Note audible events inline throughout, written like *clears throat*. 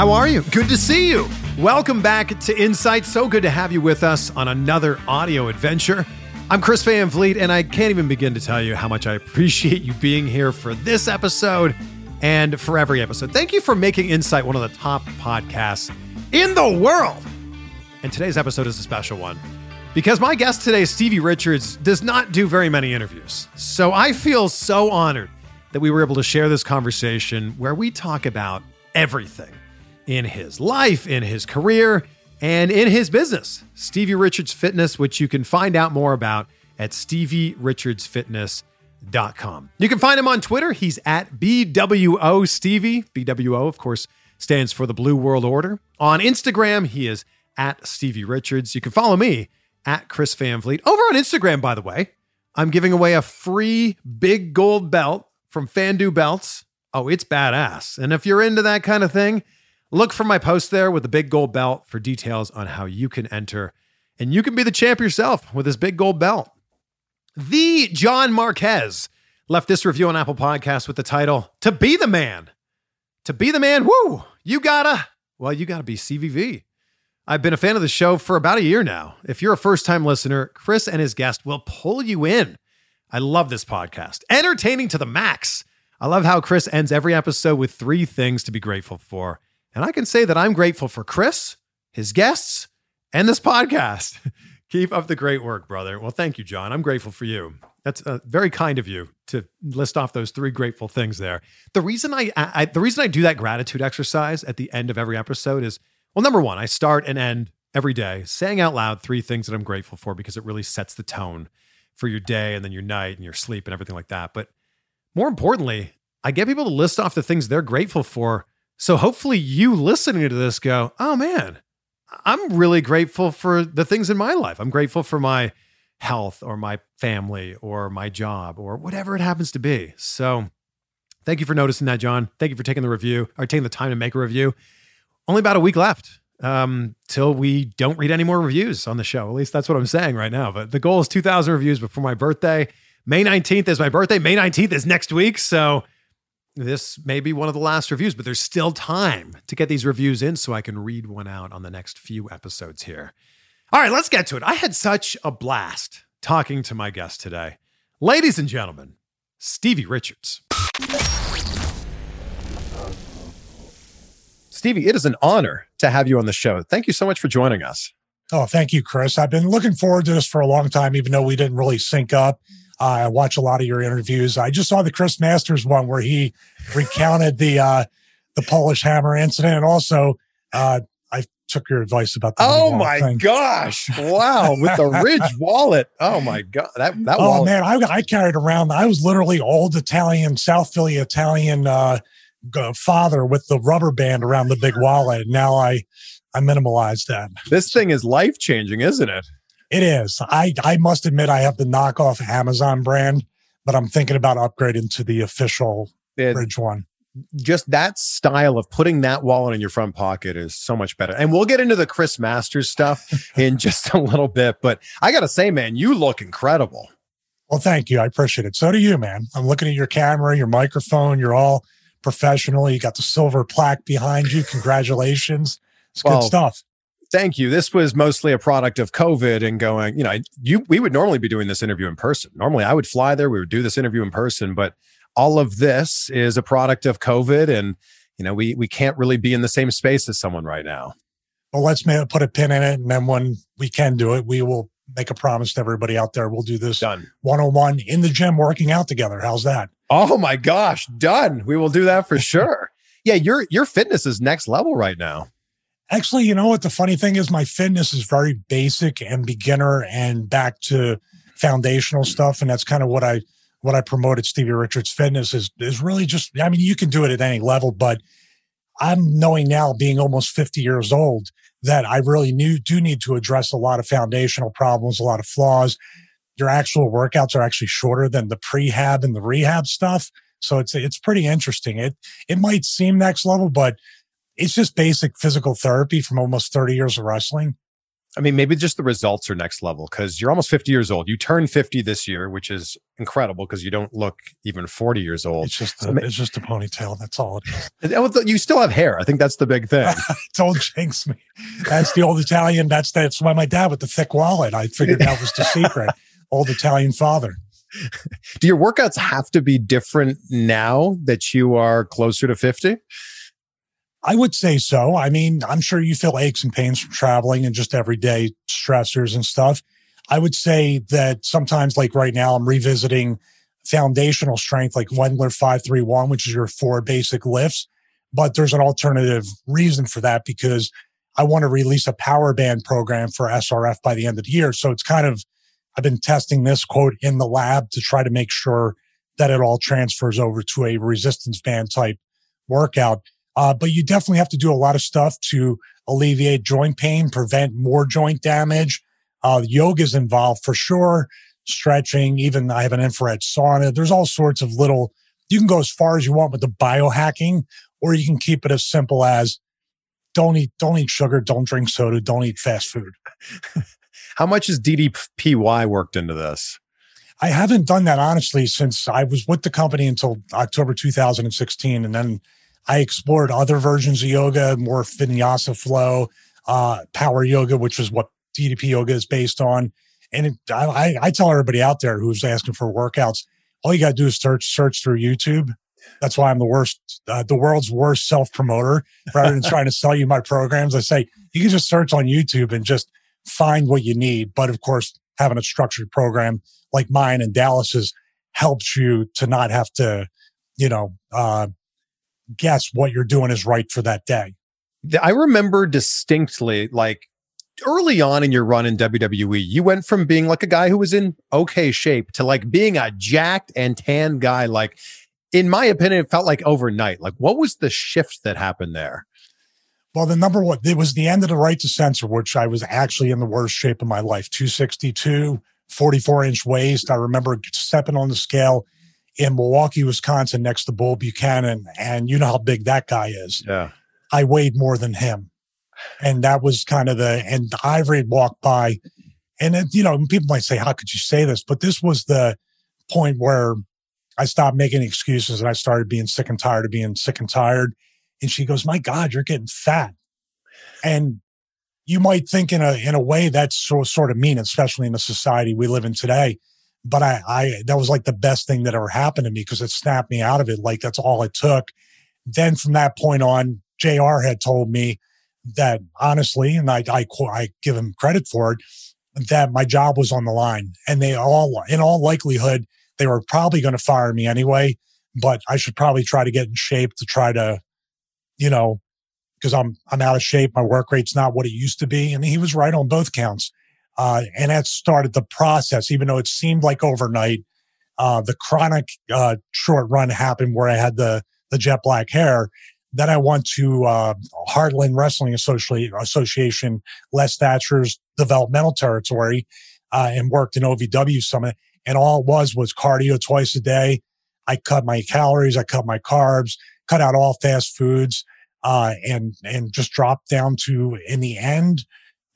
How are you? Good to see you. Welcome back to Insight. So good to have you with us on another audio adventure. I'm Chris Van Vliet, and I can't even begin to tell you how much I appreciate you being here for this episode and for every episode. Thank you for making Insight one of the top podcasts in the world. And today's episode is a special one because my guest today, Stevie Richards, does not do very many interviews. So I feel so honored that we were able to share this conversation where we talk about everything in his life, in his career, and in his business, Stevie Richards Fitness, which you can find out more about at StevieRichardsFitness.com. You can find him on Twitter. He's at BWO Stevie. BWO, of course, stands for the Blue World Order. On Instagram, he is at Stevie Richards. You can follow me at Chris Van Vliet. Over on Instagram, by the way, I'm giving away a free big gold belt from Fandu Belts. Oh, it's badass. And if you're into that kind of thing, look for my post there with the big gold belt for details on how you can enter. And you can be the champ yourself with this big gold belt. The John Marquez left this review on Apple Podcasts with the title To Be the Man. To be the man, woo, you gotta, well, you gotta be CVV. I've been a fan of the show for about a year now. If you're a first time listener, Chris and his guest will pull you in. I love this podcast, entertaining to the max. I love how Chris ends every episode with three things to be grateful for. And I can say that I'm grateful for Chris, his guests, and this podcast. *laughs* Keep up the great work, brother. Well, thank you, John. I'm grateful for you. That's uh, very kind of you to list off those three grateful things there. The reason I, I the reason I do that gratitude exercise at the end of every episode is well, number one, I start and end every day saying out loud three things that I'm grateful for because it really sets the tone for your day and then your night and your sleep and everything like that. But more importantly, I get people to list off the things they're grateful for. So hopefully you listening to this go, oh man, I'm really grateful for the things in my life. I'm grateful for my health or my family or my job or whatever it happens to be. So thank you for noticing that, John. Thank you for taking the review or taking the time to make a review. Only about a week left um, till we don't read any more reviews on the show. At least that's what I'm saying right now. But the goal is 2,000 reviews before my birthday. May 19th is my birthday. May 19th is next week. So this may be one of the last reviews, but there's still time to get these reviews in so I can read one out on the next few episodes here. All right, let's get to it. I had such a blast talking to my guest today. Ladies and gentlemen, Stevie Richards. Stevie, it is an honor to have you on the show. Thank you so much for joining us. Oh, thank you, Chris. I've been looking forward to this for a long time, even though we didn't really sync up. I watch a lot of your interviews. I just saw the Chris Masters one where he recounted the uh, the Polish Hammer incident, and also uh, I took your advice about the Oh my thing. gosh! Wow, with the Ridge wallet. Oh my god, that that. Oh wallet. man, I, I carried around. I was literally old Italian, South Philly Italian uh, father with the rubber band around the big wallet. Now I I minimalized that. This thing is life changing, isn't it? It is. I I must admit I have the knockoff Amazon brand, but I'm thinking about upgrading to the official it, Ridge one just that style of putting that wallet in your front pocket is so much better. And we'll get into the Chris Masters stuff *laughs* in just a little bit. But I got to say, man, you look incredible. Well, thank you. I appreciate it. So do you, man. I'm looking at your camera, your microphone. You're all professional. You got the silver plaque behind you. Congratulations. It's well, good stuff. Thank you. This was mostly a product of COVID and going, you know, you we would normally be doing this interview in person. Normally I would fly there, we would do this interview in person, but all of this is a product of COVID and you know, we we can't really be in the same space as someone right now. Well, let's put a pin in it and then when we can do it, we will make a promise to everybody out there. We'll do this done one-on-one in the gym working out together. How's that? Oh my gosh, done. We will do that for *laughs* sure. Yeah, your your fitness is next level right now. Actually, you know what? The funny thing is, my fitness is very basic and beginner and back to foundational stuff. And that's kind of what I what I promote at Stevie Richards Fitness is is really just. I mean, you can do it at any level, but I'm knowing now, being almost 50 years old, that I really new, do need to address a lot of foundational problems, a lot of flaws. Your actual workouts are actually shorter than the prehab and the rehab stuff. So it's it's pretty interesting. It it might seem next level, but it's just basic physical therapy from almost 30 years of wrestling. I mean, maybe just the results are next level because you're almost 50 years old. You turn 50 this year, which is incredible because you don't look even 40 years old. It's just a, it's just a ponytail. That's all it is. Oh, you still have hair. I think that's the big thing. *laughs* don't jinx me. That's the old Italian. That's that's why my dad with the thick wallet. I figured that was the secret. *laughs* old Italian father. Do your workouts have to be different now that you are closer to 50? I would say so. I mean, I'm sure you feel aches and pains from traveling and just everyday stressors and stuff. I would say that sometimes, like right now, I'm revisiting foundational strength, like Wendler 531, which is your four basic lifts. But there's an alternative reason for that because I want to release a power band program for SRF by the end of the year. So it's kind of, I've been testing this quote in the lab to try to make sure that it all transfers over to a resistance band type workout. Uh, but you definitely have to do a lot of stuff to alleviate joint pain, prevent more joint damage. Uh, yoga is involved for sure. Stretching, even I have an infrared sauna. There's all sorts of little, you can go as far as you want with the biohacking, or you can keep it as simple as don't eat, don't eat sugar, don't drink soda, don't eat fast food. *laughs* How much has DDPY worked into this? I haven't done that honestly since I was with the company until October 2016. And then I explored other versions of yoga, more vinyasa flow, uh, power yoga, which is what DDP yoga is based on. And it, I, I tell everybody out there who's asking for workouts, all you got to do is search search through YouTube. That's why I'm the worst, uh, the world's worst self promoter. Rather than trying to sell you my programs, I say you can just search on YouTube and just find what you need. But of course, having a structured program like mine and Dallas's helps you to not have to, you know, uh, guess what you're doing is right for that day. I remember distinctly, like early on in your run in WWE, you went from being like a guy who was in okay shape to like being a jacked and tan guy. Like, in my opinion, it felt like overnight. Like, what was the shift that happened there? Well, the number one, it was the end of the right to censor, which I was actually in the worst shape of my life 262, 44 inch waist. I remember stepping on the scale in Milwaukee, Wisconsin, next to Bull Buchanan. And you know how big that guy is. Yeah. I weighed more than him. And that was kind of the, and Ivory walked by. And, it, you know, people might say, how could you say this? But this was the point where I stopped making excuses and I started being sick and tired of being sick and tired. And she goes, my God, you're getting fat. And you might think in a, in a way that's so, sort of mean, especially in the society we live in today but I, I, that was like the best thing that ever happened to me because it snapped me out of it. Like that's all it took. Then from that point on, JR had told me that honestly, and I, I, I give him credit for it, that my job was on the line and they all, in all likelihood, they were probably going to fire me anyway, but I should probably try to get in shape to try to, you know, because I'm I'm out of shape. My work rate's not what it used to be. And he was right on both counts. Uh, and that started the process, even though it seemed like overnight. Uh, the chronic uh, short run happened where I had the the jet black hair. Then I went to uh, Heartland Wrestling Association, Les Thatcher's developmental territory, uh, and worked in OVW Summit. And all it was was cardio twice a day. I cut my calories, I cut my carbs, cut out all fast foods, uh, and and just dropped down to in the end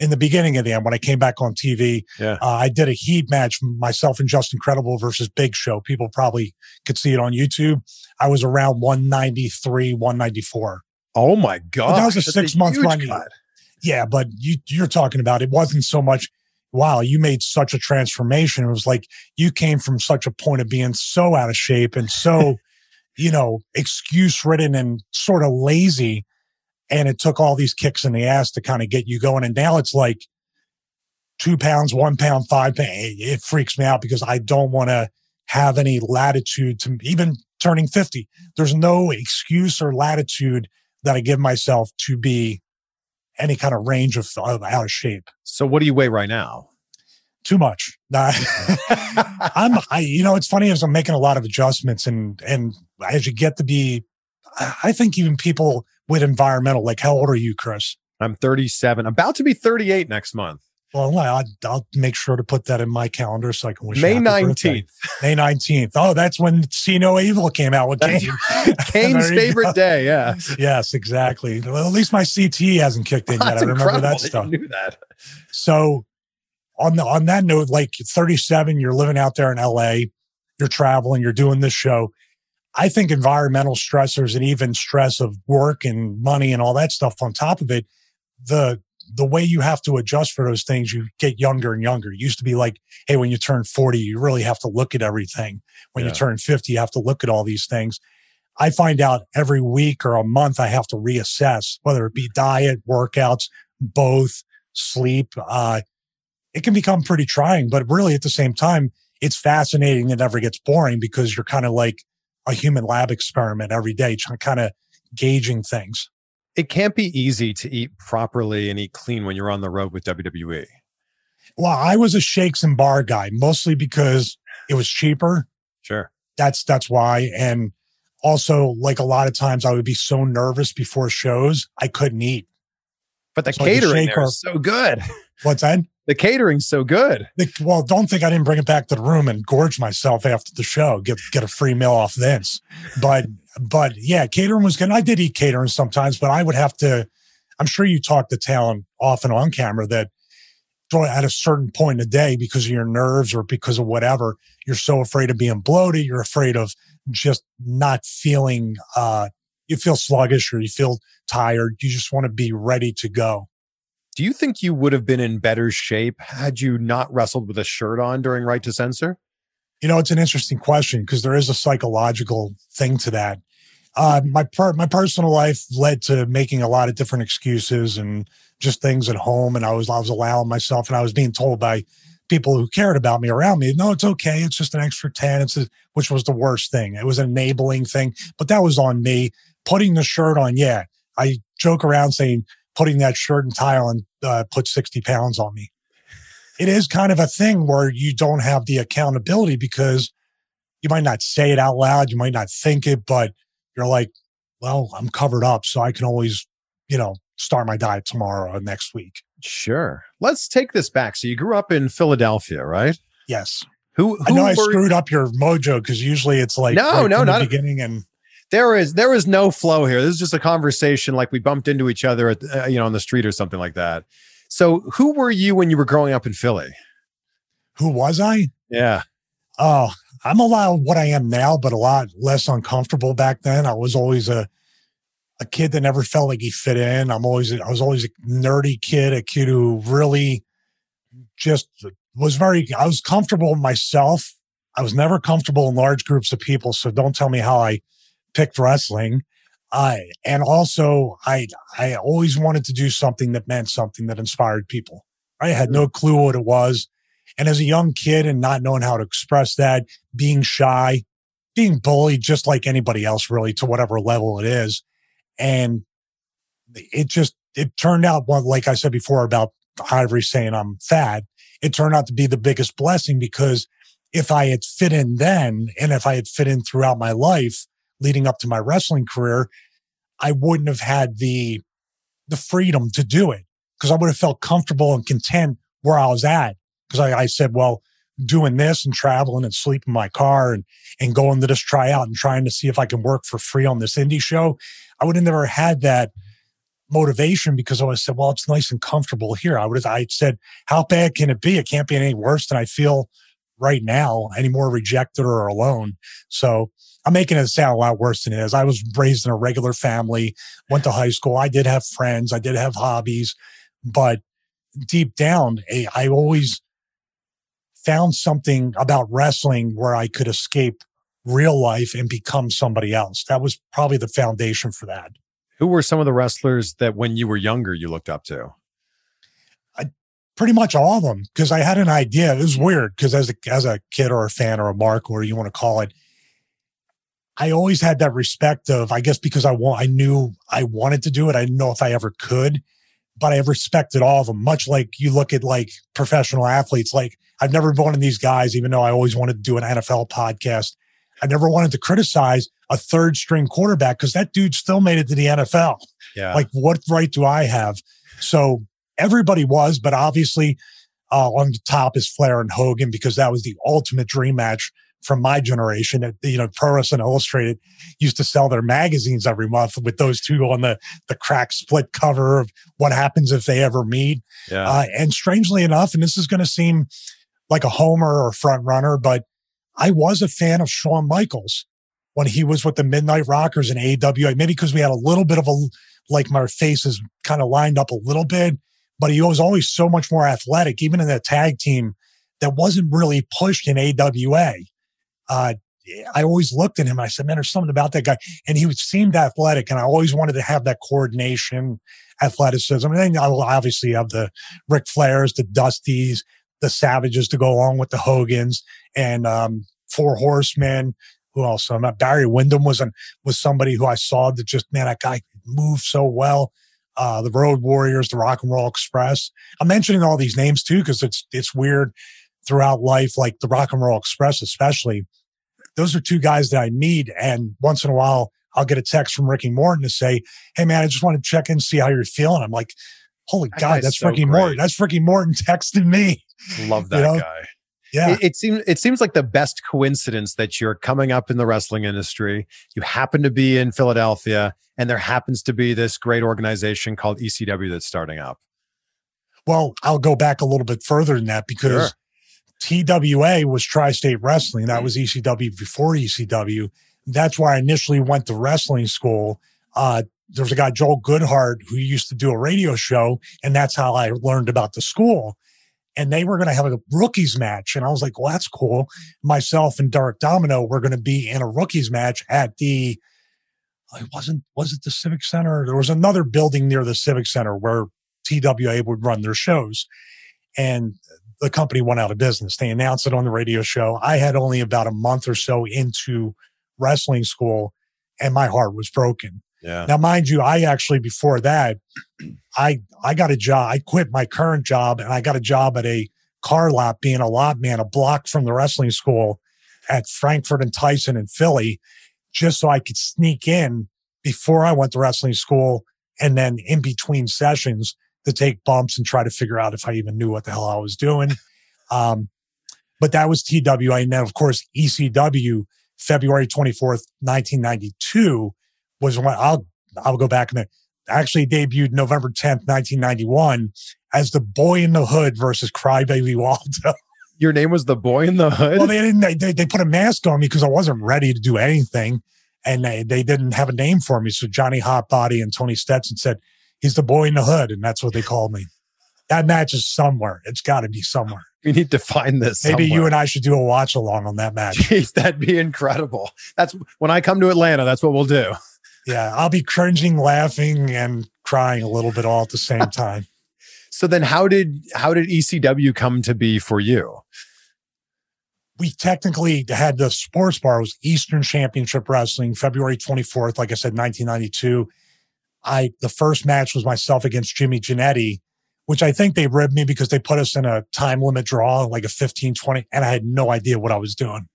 in the beginning of the end when I came back on TV. Yeah. Uh, I did a heat match myself and Justin Credible versus Big Show. People probably could see it on YouTube. I was around 193, 194. Oh my god, but that was a six a month run. Yeah, but you you're talking about it wasn't so much. Wow, you made such a transformation. It was like you came from such a point of being so out of shape and so, *laughs* you know, excuse ridden and sort of lazy and it took all these kicks in the ass to kind of get you going. And now it's like two pounds, one pound, five pounds. It freaks me out because I don't want to have any latitude to even turning 50. There's no excuse or latitude that I give myself to be any kind of range of, of out of shape. So what do you weigh right now? Too much. *laughs* *laughs* I'm, I, you know, it's funny as I'm making a lot of adjustments and, and as you get to be, I think even people with environmental? Like, how old are you, Chris? I'm 37, about to be 38 next month. Well, I'll, I'll make sure to put that in my calendar so I can wish May 19th. Birthday. May 19th. Oh, that's when See No Evil came out with Kane. *laughs* *laughs* Kane's favorite day. Yeah. Yes, exactly. Well, at least my CT hasn't kicked in yet. That's I remember incredible. that stuff. knew that. So on the, on that note, like 37, you're living out there in LA, you're traveling, you're doing this show. I think environmental stressors and even stress of work and money and all that stuff on top of it, the the way you have to adjust for those things, you get younger and younger. It used to be like, hey, when you turn 40, you really have to look at everything. When yeah. you turn 50, you have to look at all these things. I find out every week or a month I have to reassess, whether it be diet, workouts, both, sleep. Uh, it can become pretty trying, but really at the same time, it's fascinating. It never gets boring because you're kind of like, a human lab experiment every day, kind of gauging things. It can't be easy to eat properly and eat clean when you're on the road with WWE. Well, I was a shakes and bar guy, mostly because it was cheaper. Sure. That's that's why. And also, like a lot of times I would be so nervous before shows, I couldn't eat. But the so catering there is so good. *laughs* What's that? The catering's so good. Well, don't think I didn't bring it back to the room and gorge myself after the show. Get get a free meal off Vince. But but yeah, catering was good. I did eat catering sometimes, but I would have to. I'm sure you talk to talent often on camera that at a certain point in the day because of your nerves or because of whatever, you're so afraid of being bloated. You're afraid of just not feeling. uh You feel sluggish or you feel tired. You just want to be ready to go. Do you think you would have been in better shape had you not wrestled with a shirt on during Right to Censor? You know, it's an interesting question because there is a psychological thing to that. Uh, my per- my personal life led to making a lot of different excuses and just things at home, and I was I was allowing myself, and I was being told by people who cared about me around me, no, it's okay, it's just an extra ten, it's a, which was the worst thing. It was an enabling thing, but that was on me. Putting the shirt on, yeah, I joke around saying putting that shirt and tie on uh, put 60 pounds on me. It is kind of a thing where you don't have the accountability because you might not say it out loud. You might not think it, but you're like, well, I'm covered up. So I can always, you know, start my diet tomorrow or next week. Sure. Let's take this back. So you grew up in Philadelphia, right? Yes. Who, who I know were... I screwed up your mojo because usually it's like no, right no, not the beginning and there is there is no flow here. This is just a conversation like we bumped into each other at uh, you know on the street or something like that. So, who were you when you were growing up in Philly? Who was I? Yeah. Oh, I'm a lot what I am now, but a lot less uncomfortable back then. I was always a a kid that never felt like he fit in. I'm always I was always a nerdy kid, a kid who really just was very I was comfortable myself. I was never comfortable in large groups of people, so don't tell me how I picked wrestling. I and also I I always wanted to do something that meant something that inspired people. I had no mm. clue what it was. And as a young kid and not knowing how to express that, being shy, being bullied just like anybody else really to whatever level it is. And it just, it turned out, well, like I said before about Ivory saying I'm fat, it turned out to be the biggest blessing because if I had fit in then and if I had fit in throughout my life leading up to my wrestling career, I wouldn't have had the, the freedom to do it because I would have felt comfortable and content where I was at. Because I, I said, well, doing this and traveling and sleeping in my car and, and going to this tryout and trying to see if I can work for free on this indie show, I would have never had that motivation because I would have said, well, it's nice and comfortable here. I would have, I said, how bad can it be? It can't be any worse than I feel right now, any more rejected or alone. So I'm making it sound a lot worse than it is. I was raised in a regular family, went to high school. I did have friends. I did have hobbies, but deep down, I always found something about wrestling where I could escape real life and become somebody else. That was probably the foundation for that. Who were some of the wrestlers that when you were younger you looked up to? I, pretty much all of them because I had an idea. It was mm-hmm. weird because as a as a kid or a fan or a mark, or you want to call it, I always had that respect of I guess because I want I knew I wanted to do it. I didn't know if I ever could, but I have respected all of them. Much like you look at like professional athletes, like I've never been one of these guys, even though I always wanted to do an NFL podcast. I never wanted to criticize a third string quarterback because that dude still made it to the NFL. Yeah. Like, what right do I have? So everybody was, but obviously uh, on the top is Flair and Hogan because that was the ultimate dream match from my generation. That, you know, Pro Wrestling Illustrated used to sell their magazines every month with those two on the the crack split cover of what happens if they ever meet. Yeah. Uh, and strangely enough, and this is going to seem like a homer or front runner, but I was a fan of Shawn Michaels when he was with the Midnight Rockers in AWA. Maybe because we had a little bit of a like my faces kind of lined up a little bit, but he was always so much more athletic, even in that tag team that wasn't really pushed in AWA. Uh, I always looked at him I said, man, there's something about that guy. And he seemed athletic. And I always wanted to have that coordination, athleticism. And then I'll obviously have the Ric Flairs, the Dusties, the Savages to go along with the Hogans and um, Four Horsemen. Who else? Um, Barry Windham was an, was somebody who I saw that just man, that guy moved so well. Uh, the Road Warriors, the Rock and Roll Express. I'm mentioning all these names too because it's it's weird throughout life, like the Rock and Roll Express, especially. Those are two guys that I need. and once in a while, I'll get a text from Ricky Morton to say, "Hey, man, I just want to check in, see how you're feeling." I'm like, "Holy That God, that's so Ricky great. Morton! That's Ricky Morton *laughs* texting me." Love that You know? guy. Yeah, It, it seems it seems like the best coincidence that you're coming up in the wrestling industry. You happen to be in Philadelphia, and there happens to be this great organization called ECW that's starting up. Well, I'll go back a little bit further than that because TWA was Tri State Wrestling. That was ECW before ECW. That's why I initially went to wrestling school. Uh, there was a guy, Joel Goodhart, who used to do a radio show, and that's how I learned about the school. And they were going to have a rookies match. And I was like, well, that's cool. Myself and Derek Domino were going to be in a rookies match at the, it wasn't, was it the Civic Center? There was another building near the Civic Center where TWA would run their shows. And the company went out of business. They announced it on the radio show. I had only about a month or so into wrestling school and my heart was broken. Yeah. Now, mind you, I actually before that, *clears throat* I I got a job. I quit my current job and I got a job at a car lot being a lot man, a block from the wrestling school at Frankford and Tyson in Philly, just so I could sneak in before I went to wrestling school and then in between sessions to take bumps and try to figure out if I even knew what the hell I was doing. Um, but that was TWA. And then, of course, ECW, February 24th, 1992 was when I'll, I'll go back and actually debuted November 10th, 1991 as the boy in the hood versus Crybaby Waldo. *laughs* Your name was the boy in the hood. well, they didn't, they, they put a mask on me because I wasn't ready to do anything. And they, they didn't have a name for me. So Johnny Hotbody and Tony Stetson said, he's the boy in the hood. And that's what they called me. That match is somewhere. It's got to be somewhere. we need to find this. Maybe you and I should do a watch along on that match. *laughs* Jeez, that'd be incredible. That's when I come to Atlanta. That's what we'll do. Yeah, I'll be cringing, laughing, and crying a little bit all at the same *laughs* time. So then, how did how did ECW come to be for you? we technically had the sports bar it was Eastern Championship Wrestling, February 24th, like I said, 1992. I the first match was myself against Jimmy Jannetty, which I think they ribbed me because they put us in a time limit draw, like a 15, 20, and I had no idea what I was doing.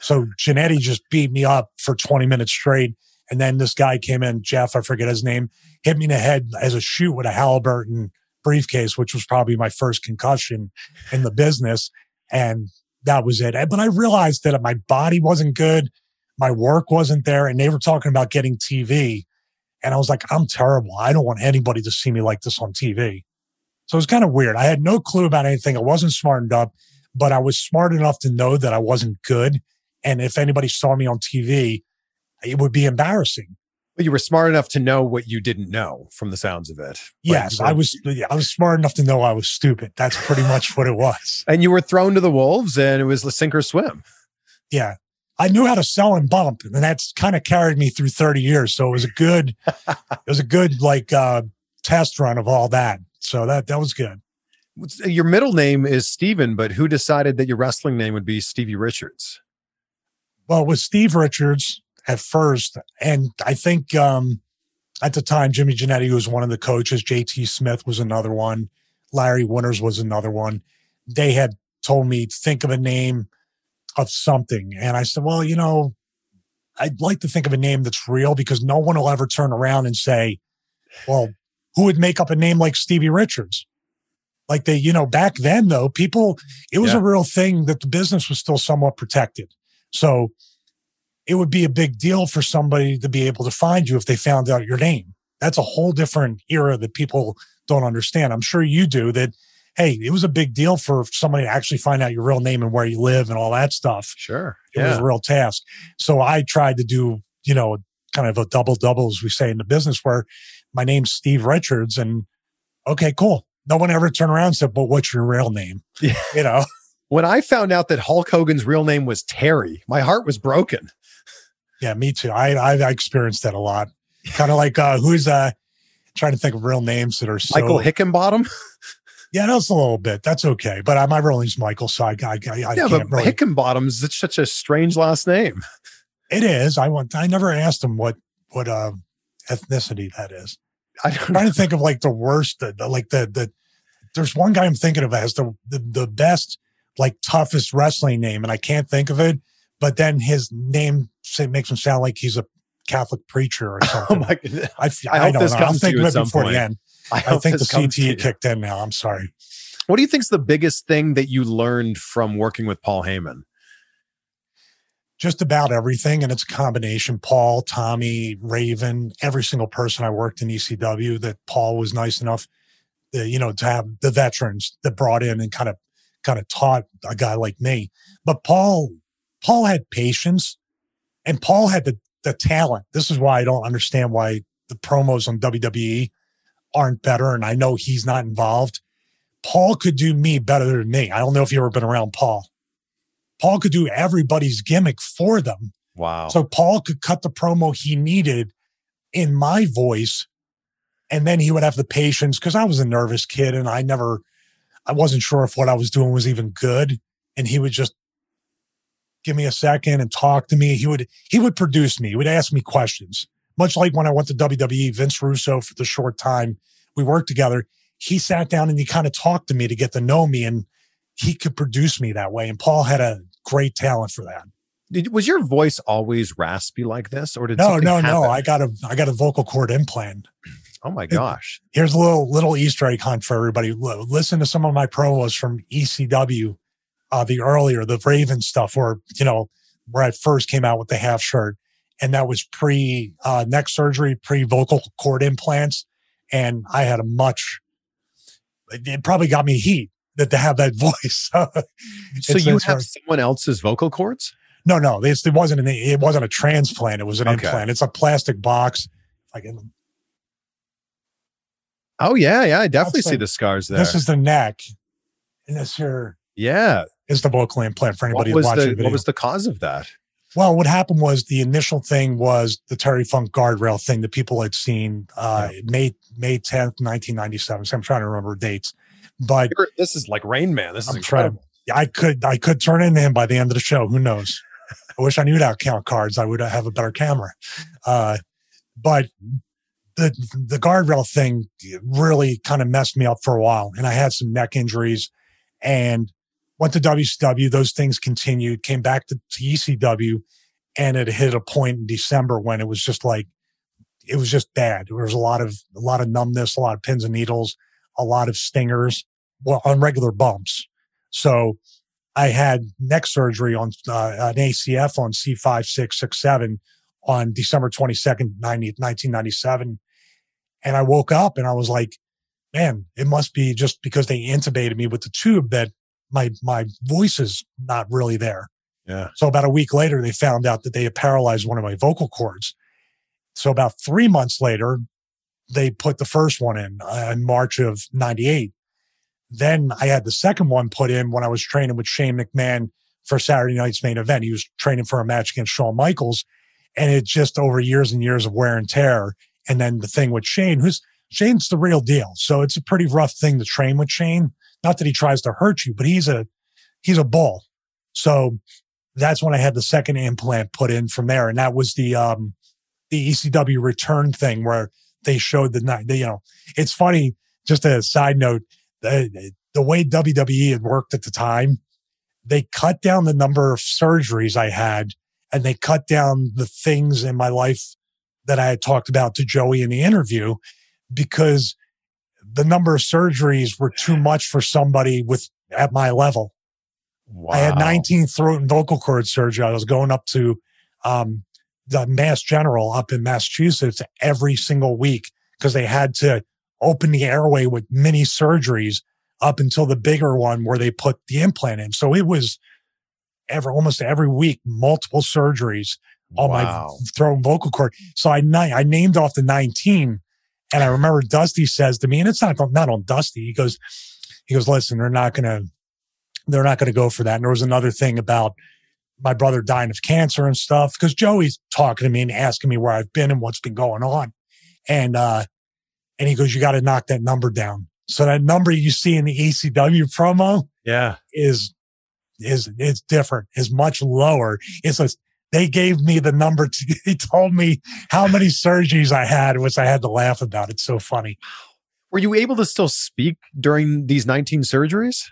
So Jannetty just beat me up for 20 minutes straight. And then this guy came in, Jeff, I forget his name, hit me in the head as a shoot with a Halliburton briefcase, which was probably my first concussion in the business. And that was it. But I realized that my body wasn't good. My work wasn't there. And they were talking about getting TV. And I was like, I'm terrible. I don't want anybody to see me like this on TV. So it was kind of weird. I had no clue about anything. I wasn't smartened up, but I was smart enough to know that I wasn't good. And if anybody saw me on TV, it would be embarrassing. But you were smart enough to know what you didn't know from the sounds of it. Yes, I was. I was smart enough to know I was stupid. That's pretty much what it was. And you were thrown to the wolves, and it was the sink or swim. Yeah, I knew how to sell and bump, and that's kind of carried me through thirty years. So it was a good, *laughs* it was a good like uh, test run of all that. So that that was good. Your middle name is Steven, but who decided that your wrestling name would be Stevie Richards? Well, with Steve Richards, at first. And I think um, at the time, Jimmy Jannetty was one of the coaches. JT Smith was another one. Larry Winters was another one. They had told me, think of a name of something. And I said, well, you know, I'd like to think of a name that's real because no one will ever turn around and say, well, who would make up a name like Stevie Richards? Like they, you know, back then though, people, it was yeah. a real thing that the business was still somewhat protected. So it would be a big deal for somebody to be able to find you if they found out your name. That's a whole different era that people don't understand. I'm sure you do that. Hey, it was a big deal for somebody to actually find out your real name and where you live and all that stuff. Sure. It yeah. was a real task. So I tried to do, you know, kind of a double double, as we say in the business, where my name's Steve Richards. And okay, cool. No one ever turned around and said, but what's your real name? *laughs* Yeah. You know? When I found out that Hulk Hogan's real name was Terry, my heart was broken. Yeah, me too. I I've experienced that a lot. Kind of like uh who's uh trying to think of real names that are so, Michael Hickenbottom. *laughs* yeah, that's a little bit. That's okay. But uh, my real name's Michael, so I, I, I yeah, but really... Hickenbottom's it's such a strange last name. *laughs* It is. I want. I never asked him what what uh ethnicity that is. I'm trying to think of like the worst, the, the, like the the. There's one guy I'm thinking of as the, the the best, like toughest wrestling name, and I can't think of it but then his name makes him sound like he's a Catholic preacher or *laughs* oh something. oh my goodness. I, I, I, I don't know. I'll think of it before point. the end. I, I think the CTE kicked in now. I'm sorry. What do you think is the biggest thing that you learned from working with Paul Heyman? Just about everything. And it's a combination. Paul, Tommy, Raven, every single person I worked in ECW that Paul was nice enough, to, you know, to have the veterans that brought in and kind of, kind of taught a guy like me. But Paul Paul had patience and Paul had the, the talent. This is why I don't understand why the promos on WWE aren't better. And I know he's not involved. Paul could do me better than me. I don't know if you've ever been around Paul. Paul could do everybody's gimmick for them. Wow. So Paul could cut the promo he needed in my voice. And then he would have the patience because I was a nervous kid and I never, I wasn't sure if what I was doing was even good. And he would just give me a second and talk to me. He would he would produce me. He would ask me questions. Much like when I went to WWE, Vince Russo for the short time we worked together, he sat down and he kind of talked to me to get to know me and he could produce me that way. And Paul had a great talent for that. Did, was your voice always raspy like this, or did no, no, happen? no? I got a I got a vocal cord implant. *clears throat* Oh my gosh! Here's a little little Easter egg hunt for everybody. Listen to some of my promos from ECW uh, the earlier, the Raven stuff, where, you know, where I first came out with the half shirt. And that was pre uh, neck surgery, pre vocal cord implants. And I had a much, it probably got me heat that to have that *laughs* voice. so you have someone else's vocal cords? No, no, it wasn't an, it wasn't a transplant. It was an okay. implant. It's a plastic box. I can. Oh yeah, yeah. I definitely see the scars there. This is the neck, and this here. Yeah, is the vocal implant for anybody watching the, the video. What was the cause of that? Well, what happened was the initial thing was the Terry Funk guardrail thing that people had seen uh, yeah. May May tenth, nineteen ninety seven. So I'm trying to remember dates, but this is like Rain Man. This is I'm incredible. Trying, I could I could turn into him by the end of the show. Who knows? I wish I knew how to count cards. I would have a better camera. Uh, but the the guardrail thing really kind of messed me up for a while, and I had some neck injuries, and went to WCW. Those things continued. Came back to, to ECW, and it hit a point in December when it was just like it was just bad. There was a lot of a lot of numbness, a lot of pins and needles, a lot of stingers, well, on regular bumps. So I had neck surgery on uh, an ACF on C5667 on December 22nd, 90, 1997. And I woke up and I was like, man, it must be just because they intubated me with the tube that my, my voice is not really there. Yeah. So about a week later, they found out that they had paralyzed one of my vocal cords. So about three months later, they put the first one in uh, in March of 98. Then I had the second one put in when I was training with Shane McMahon for Saturday night's main event. He was training for a match against Shawn Michaels. And it just over years and years of wear and tear. And then the thing with Shane, who's Shane's the real deal. So it's a pretty rough thing to train with Shane. Not that he tries to hurt you, but he's a, he's a bull. So that's when I had the second implant put in from there. And that was the, um, the ECW return thing where they showed the night, you know, it's funny. Just a side note, the, the way WWE had worked at the time, they cut down the number of surgeries I had and they cut down the things in my life that I had talked about to Joey in the interview because the number of surgeries were too much for somebody with at my level. Wow. I had 19 throat and vocal cord surgery. I was going up to um, the Mass General up in Massachusetts every single week because they had to open the airway with mini surgeries up until the bigger one where they put the implant in. So it was ever almost every week, multiple surgeries on wow. my throat and vocal cord. So I, I named off the 19 and I remember Dusty says to me, and it's not, not on Dusty. He goes, he goes, listen, they're not going to, they're not going to go for that. And there was another thing about my brother dying of cancer and stuff because Joey's talking to me and asking me where I've been and what's been going on. And, uh, and he goes, you got to knock that number down. So that number you see in the ECW promo, yeah, is, is, is different, is much lower. It's a, they gave me the number. To, *laughs* he told me how many surgeries I had, which I had to laugh about. It's so funny. Were you able to still speak during these 19 surgeries?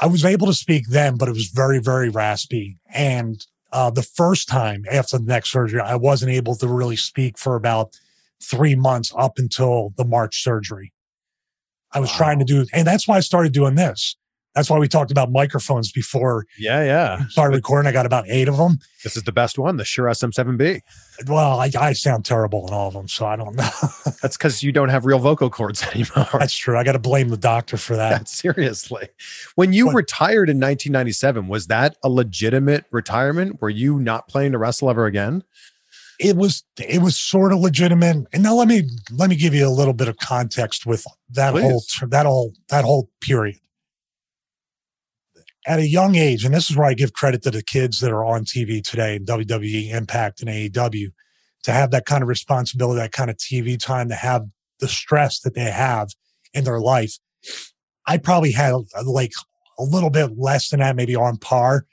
I was able to speak then, but it was very, very raspy. And uh, the first time after the next surgery, I wasn't able to really speak for about three months up until the March surgery. I was wow. trying to do, and that's why I started doing this. That's why we talked about microphones before. Yeah, yeah. Started recording. I got about eight of them. This is the best one, the Shure SM7B. Well, I, I sound terrible in all of them, so I don't know. *laughs* That's because you don't have real vocal cords *laughs* anymore. That's true. I got to blame the doctor for that. Yeah, seriously. When you but, retired in 1997, was that a legitimate retirement? Were you not playing to wrestle ever again? It was. It was sort of legitimate. And now let me let me give you a little bit of context with that Please. whole that whole that whole period at a young age, and this is where I give credit to the kids that are on TV today, WWE, Impact, and AEW, to have that kind of responsibility, that kind of TV time, to have the stress that they have in their life. I probably had like a little bit less than that, maybe on par.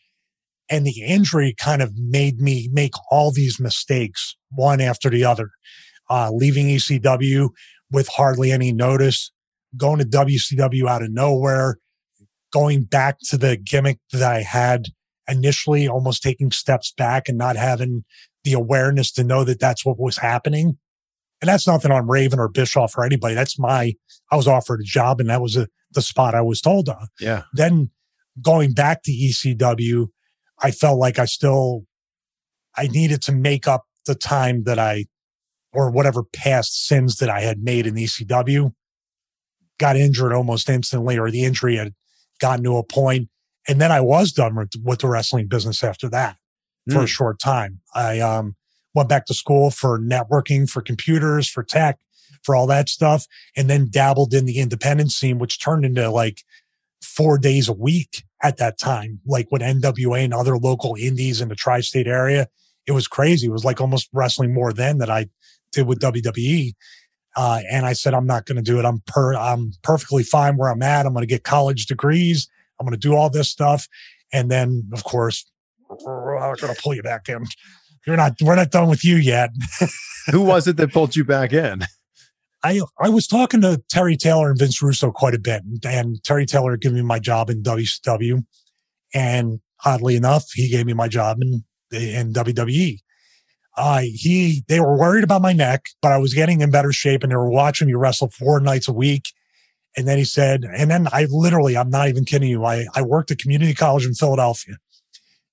And the injury kind of made me make all these mistakes, one after the other. Uh, leaving ECW with hardly any notice, going to WCW out of nowhere, going back to the gimmick that I had initially, almost taking steps back and not having the awareness to know that that's what was happening. And that's nothing on Raven or Bischoff or anybody. That's my, I was offered a job and that was a, the spot I was told on. Yeah. Then going back to ECW, I felt like I still, I needed to make up the time that I, or whatever past sins that I had made in ECW, got injured almost instantly, or the injury had gotten to a point, and then I was done with, with the wrestling business after that mm. for a hmm. short time. I um, went back to school for networking, for computers, for tech, for all that stuff, and then dabbled in the independent scene, which turned into like four days a week at that time, like with NWA and other local indies in the tri-state area. It was crazy. It was like almost wrestling more then than I did with WWE. Uh, and I said, I'm not going to do it. I'm per, I'm perfectly fine where I'm at. I'm going to get college degrees. I'm going to do all this stuff. And then, of course, we're going to pull you back in. You're not, we're not done with you yet. *laughs* Who was it that pulled you back in? I I was talking to Terry Taylor and Vince Russo quite a bit, and Terry Taylor gave me my job in WCW, and oddly enough, he gave me my job in in WWE. Uh, he they were worried about my neck, but I was getting in better shape, and they were watching me wrestle four nights a week. And then he said, and then I literally, I'm not even kidding you. I, I worked at community college in Philadelphia.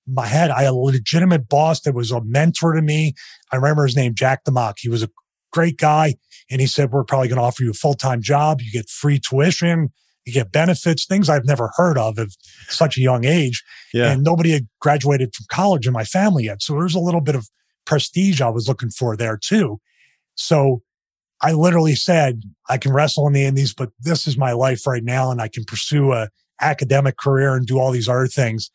In my head, I had a legitimate boss that was a mentor to me. I remember his name, Jack DeMock. He was a great guy. And he said, we're probably going to offer you a full-time job. You get free tuition, you get benefits, things I've never heard of at such a young age. Yeah. And nobody had graduated from college in my family yet. So there was a little bit of prestige I was looking for there too. So I literally said, I can wrestle in the Indies, but this is my life right now. And I can pursue a academic career and do all these other things.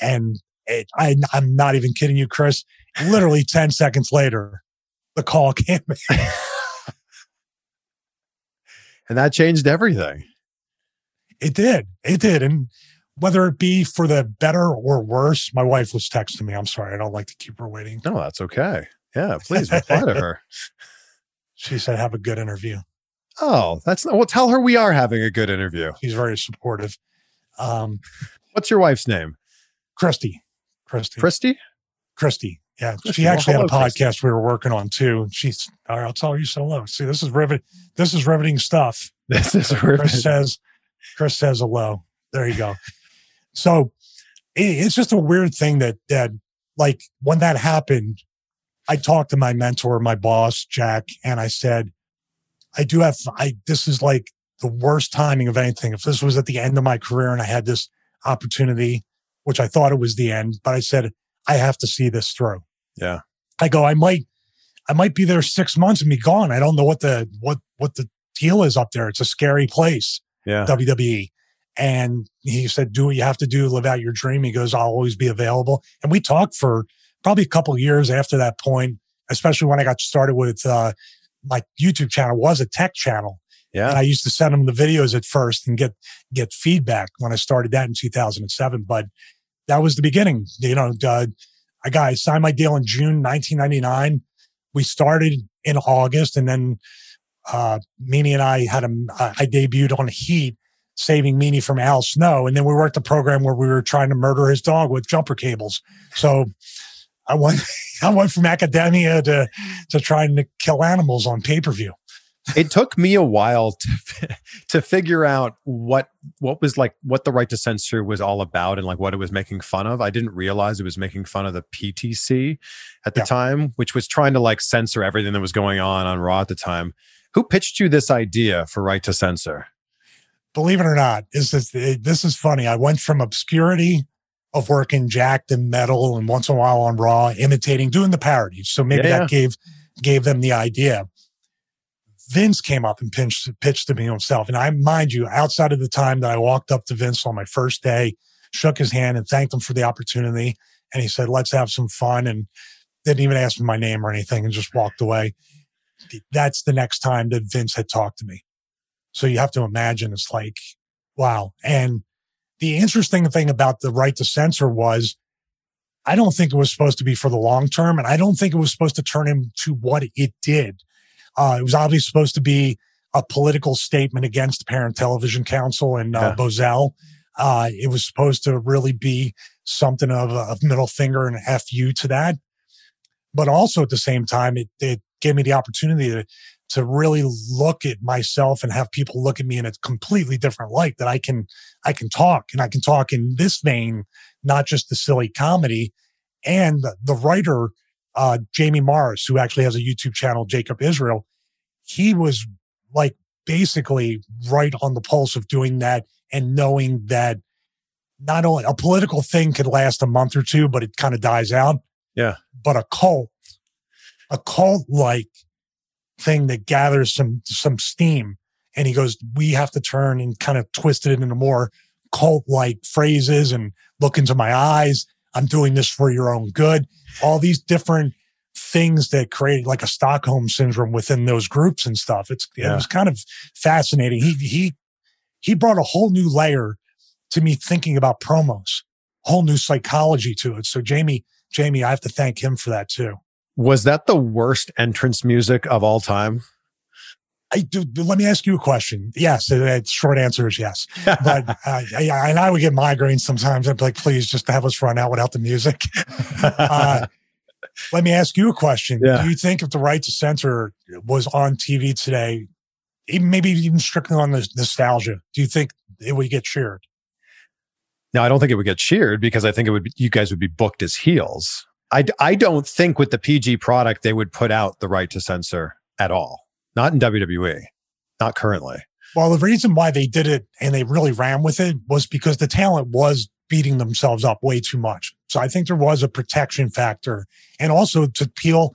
And it, I, I'm not even kidding you, Chris. Literally 10 seconds later, the call *laughs* came and that changed everything. It did. It did. And whether it be for the better or worse, my wife was texting me. I'm sorry. I don't like to keep her waiting. No, that's okay. Yeah, please reply to her. *laughs* *laughs* She said, have a good interview. Oh, that's not, well, tell her we are having a good interview. She's very supportive. Um, What's your wife's name? Christy. Christy. Christy? Christy. Yeah. Christy. She actually Well, had a podcast Christy. we were working on too. She's all right, I'll tell you so low. See, this is riveting. this is riveting stuff. *laughs* This is Chris says, Chris says hello. There you go. So it's just a weird thing that that like when that happened, I talked to my mentor, my boss, Jack, and I said, I do have I this is like the worst timing of anything. If this was at the end of my career and I had this opportunity, which I thought it was the end, but I said, I have to see this through. Yeah. I go, I might I might be there six months and be gone. I don't know what the what what the deal is up there. It's a scary place, Yeah. WWE. And he said, do what you have to do, live out your dream. He goes, I'll always be available. And we talked for probably a couple of years after that point, especially when I got started with uh, my YouTube channel was a tech channel. And Yeah. I used to send him the videos at first and get get feedback when I started that in 2007. But that was the beginning. You know, uh, I got I signed my deal in June 1999. We started in August, and then uh, Meanie and I had a I debuted on Heat, saving Meanie from Al Snow, and then we worked a program where we were trying to murder his dog with jumper cables. So I went *laughs* I went from academia to to trying to kill animals on pay per view. it took me a while to to figure out what what was like what the right to censor was all about and like what it was making fun of. I didn't realize it was making fun of the PTC at the Yeah. time, which was trying to like censor everything that was going on on Raw at the time. Who pitched you this idea for right to censor? Believe it or not, is this this is funny. I went from obscurity of working Jakked and metal and once in a while on Raw, imitating, doing the parodies. So maybe Yeah, that gave gave them the idea. Vince came up and pitched pitched to me himself. And I mind you, outside of the time that I walked up to Vince on my first day, shook his hand and thanked him for the opportunity. And he said, let's have some fun. And didn't even ask me my name or anything and just walked away. That's the next time that Vince had talked to me. So you have to imagine it's like, wow. And the interesting thing about the right to censor was I don't think it was supposed to be for the long term. And I don't think it was supposed to turn into what it did. Uh, it was obviously supposed to be a political statement against the Parent Television Council and uh, Yeah. Bozell. Uh, it was supposed to really be something of a middle finger and a FU to that. But also at the same time, it, it gave me the opportunity to, to really look at myself and have people look at me in a completely different light that I can, I can talk and I can talk in this vein, not just the silly comedy. And the, writer, uh, Jamie Morris, who actually has a YouTube channel, Jacob Israel, he was like basically right on the pulse of doing that and knowing that not only a political thing could last a month or two, but it kind of dies out. Yeah. But a cult, a cult like thing that gathers some, some steam. And he goes, we have to turn and kind of twist it into more cult like phrases and look into my eyes. I'm doing this for your own good. All these different things that create like a Stockholm syndrome within those groups and stuff. It's, it was kind of fascinating. He, he, he brought a whole new layer to me thinking about promos, whole new psychology to it. So Jamie, Jamie, I have to thank him for that too. Was that the worst entrance music of all time? I do. Let me ask you a question. Yes, the short answer is yes. But *laughs* uh, I, and I would get migraines sometimes. I'd be like, please just have us run out without the music. *laughs* uh, let me ask you a question. Yeah. Do you think if the right to censor was on TV today, even maybe even strictly on the nostalgia, do you think it would get cheered? No, I don't think it would get cheered because I think it would. Be, you guys would be booked as heels. I, I don't think with the PG product they would put out the right to censor at all. Not in WWE, not currently. Well, the reason why they did it and they really ran with it was because the talent was beating themselves up way too much. So I think there was a protection factor and also to peel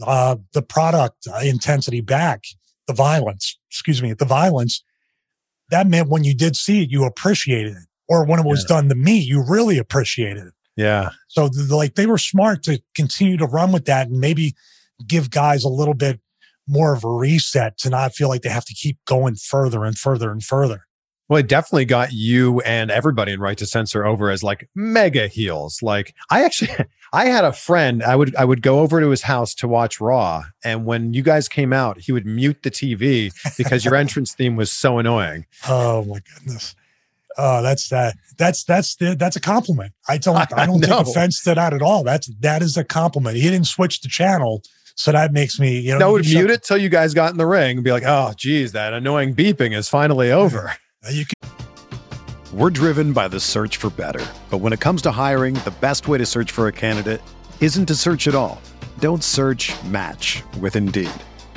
uh, the product uh, intensity back, the violence, excuse me, the violence. That meant when you did see it, you appreciated it. Or when it was yeah. done to me, you really appreciated it. Yeah. So the, like they were smart to continue to run with that and maybe give guys a little bit more of a reset to not feel like they have to keep going further and further and further. Well, it definitely got you and everybody in Right to Censor over as like mega heels. Like I actually, *laughs* I had a friend. I would I would go over to his house to watch Raw, and when you guys came out, he would mute the TV because your *laughs* entrance theme was so annoying. Oh my goodness. Oh, that's that. That's that's the, that's a compliment. I don't *laughs* I don't take offense to that at all. That's that is a compliment. He didn't switch the channel so that makes me, you know, no, would mute it till you guys got in the ring and be like, oh, geez, that annoying beeping is finally over. Uh, you can- We're driven by the search for better. But when it comes to hiring, the best way to search for a candidate isn't to search at all. Don't search match with Indeed.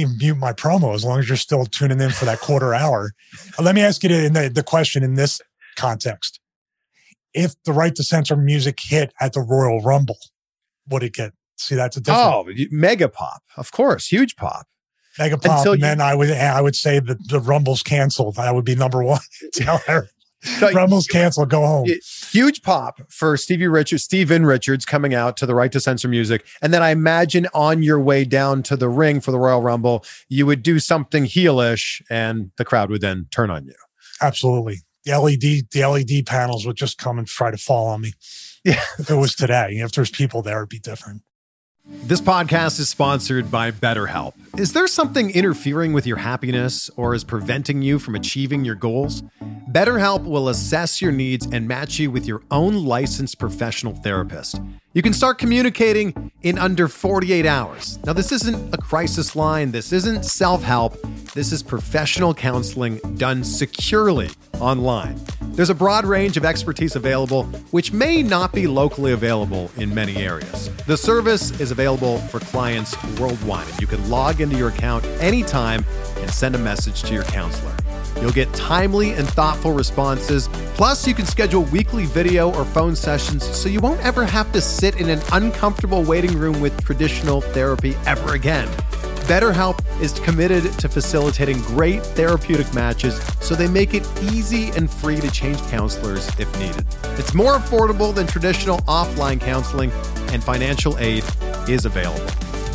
even mute my promo as long as you're still tuning in for that quarter *laughs* hour. Uh, let me ask you the, the question in this context. If the right to censor music hit at the Royal Rumble, would it get? See, that's a different. Oh, mega pop, of course, huge pop. Mega pop, Until and you, then I would I would say that the Rumble's canceled. That would be number one. *laughs* So Rumble's canceled. Go home. Huge pop for Stevie Richards, Steven Richards coming out to the right to censor music. And then I imagine on your way down to the ring for the Royal Rumble, you would do something heelish and the crowd would then turn on you. Absolutely. The LED, the LED panels would just come and try to fall on me. Yeah. If it was today, if there's people there, it'd be different. This podcast is sponsored by BetterHelp. Is there something interfering with your happiness or is preventing you from achieving your goals? BetterHelp will assess your needs and match you with your own licensed professional therapist. You can start communicating in under 48 hours. Now, this isn't a crisis line, this isn't self help. This is professional counseling done securely online. There's a broad range of expertise available, which may not be locally available in many areas. The service is available for clients worldwide, and you can log into your account anytime and send a message to your counselor. You'll get timely and thoughtful responses. Plus, you can schedule weekly video or phone sessions so you won't ever have to sit in an uncomfortable waiting room with traditional therapy ever again. BetterHelp is committed to facilitating great therapeutic matches so they make it easy and free to change counselors if needed. It's more affordable than traditional offline counseling, and financial aid is available.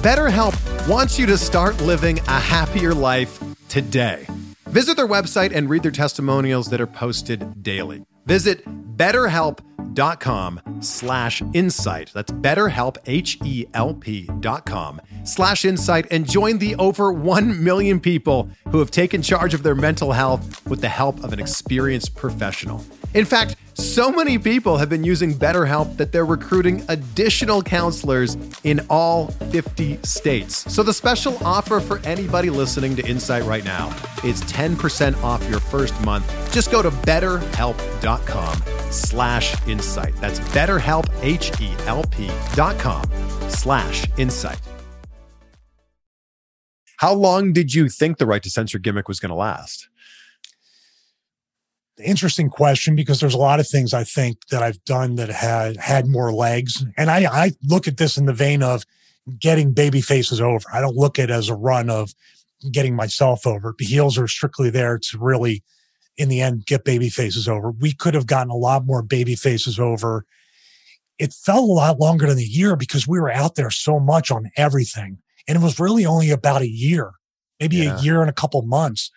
BetterHelp wants you to start living a happier life today. Visit their website and read their testimonials that are posted daily. Visit betterhelp.com slash insight. That's betterhelp, H-E-L-P dot com slash insight and join the over 1 million people who have taken charge of their mental health with the help of an experienced professional. In fact, so many people have been using BetterHelp that they're recruiting additional counselors in all 50 states. So the special offer for anybody listening to Insight right now is 10% off your first month. Just go to betterhelp.com slash insight. That's betterhelp, H-E-L-P dot com slash insight. How long did you think the right to censor gimmick was going to last? interesting question because there's a lot of things I think that I've done that had had more legs. And I, I look at this in the vein of getting baby faces over. I don't look at it as a run of getting myself over. The heels are strictly there to really, in the end, get baby faces over. We could have gotten a lot more baby faces over. It felt a lot longer than a year because we were out there so much on everything. And it was really only about a year, maybe yeah. a year and a couple months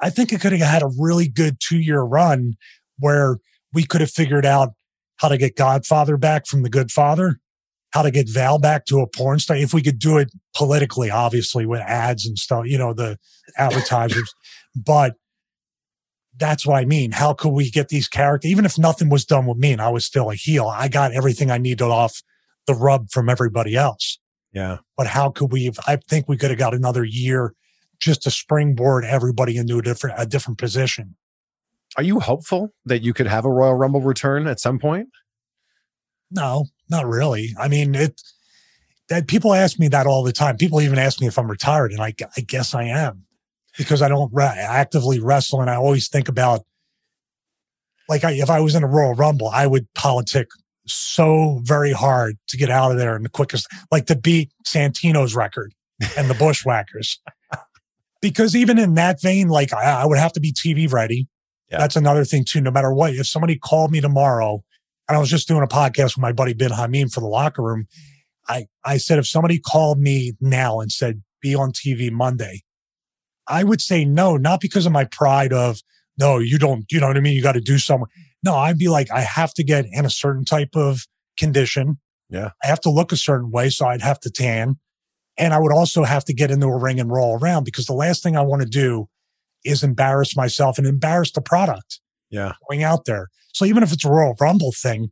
I think it could have had a really good two year run where we could have figured out how to get Godfather back from the Good Father, how to get Val back to a porn star. If we could do it politically, obviously with ads and stuff, you know, the advertisers, *laughs* but that's what I mean. How could we get these characters, even if nothing was done with me and I was still a heel, I got everything I needed off the rub from everybody else. Yeah. But how could we, I think we could have got another year just to springboard everybody into a different a different position. Are you hopeful that you could have a Royal Rumble return at some point? No, not really. I mean, it that people ask me that all the time. People even ask me if I'm retired, and I, I guess I am because I don't re- actively wrestle, and I always think about like I, if I was in a Royal Rumble, I would politic so very hard to get out of there in the quickest, like to beat Santino's record and the Bushwhackers *laughs* because even in that vein, like I, I would have to be TV ready. Yeah. That's another thing too. No matter what, if somebody called me tomorrow, and I was just doing a podcast with my buddy Ben Hameen for the locker room, I I said if somebody called me now and said be on TV Monday, I would say no, not because of my pride of no, you don't, you know what I mean. You got to do something. No, I'd be like I have to get in a certain type of condition. Yeah, I have to look a certain way, so I'd have to tan. And I would also have to get into a ring and roll around because the last thing I want to do is embarrass myself and embarrass the product. Yeah. Going out there. So even if it's a Royal Rumble thing,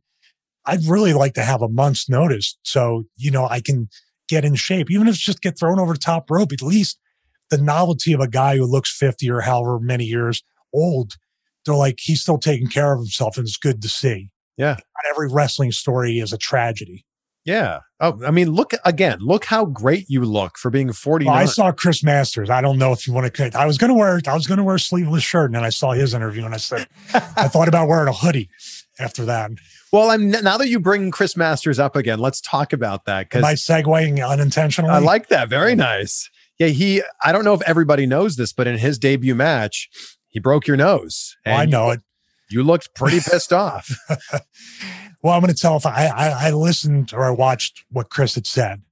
I'd really like to have a month's notice. So, you know, I can get in shape, even if it's just get thrown over the top rope, at least the novelty of a guy who looks 50 or however many years old, they're like, he's still taking care of himself and it's good to see. Yeah. Not every wrestling story is a tragedy. Yeah. Oh, I mean, look again. Look how great you look for being 49. Well, I saw Chris Masters. I don't know if you want to. I was going to wear. I was going to wear a sleeveless shirt, and then I saw his interview, and I said, *laughs* I thought about wearing a hoodie after that. Well, I'm now that you bring Chris Masters up again. Let's talk about that because I segueing unintentionally. I like that. Very nice. Yeah, he. I don't know if everybody knows this, but in his debut match, he broke your nose. Oh, I know it. You looked pretty pissed off. *laughs* Well, I'm going to tell if I, I, I listened or I watched what Chris had said,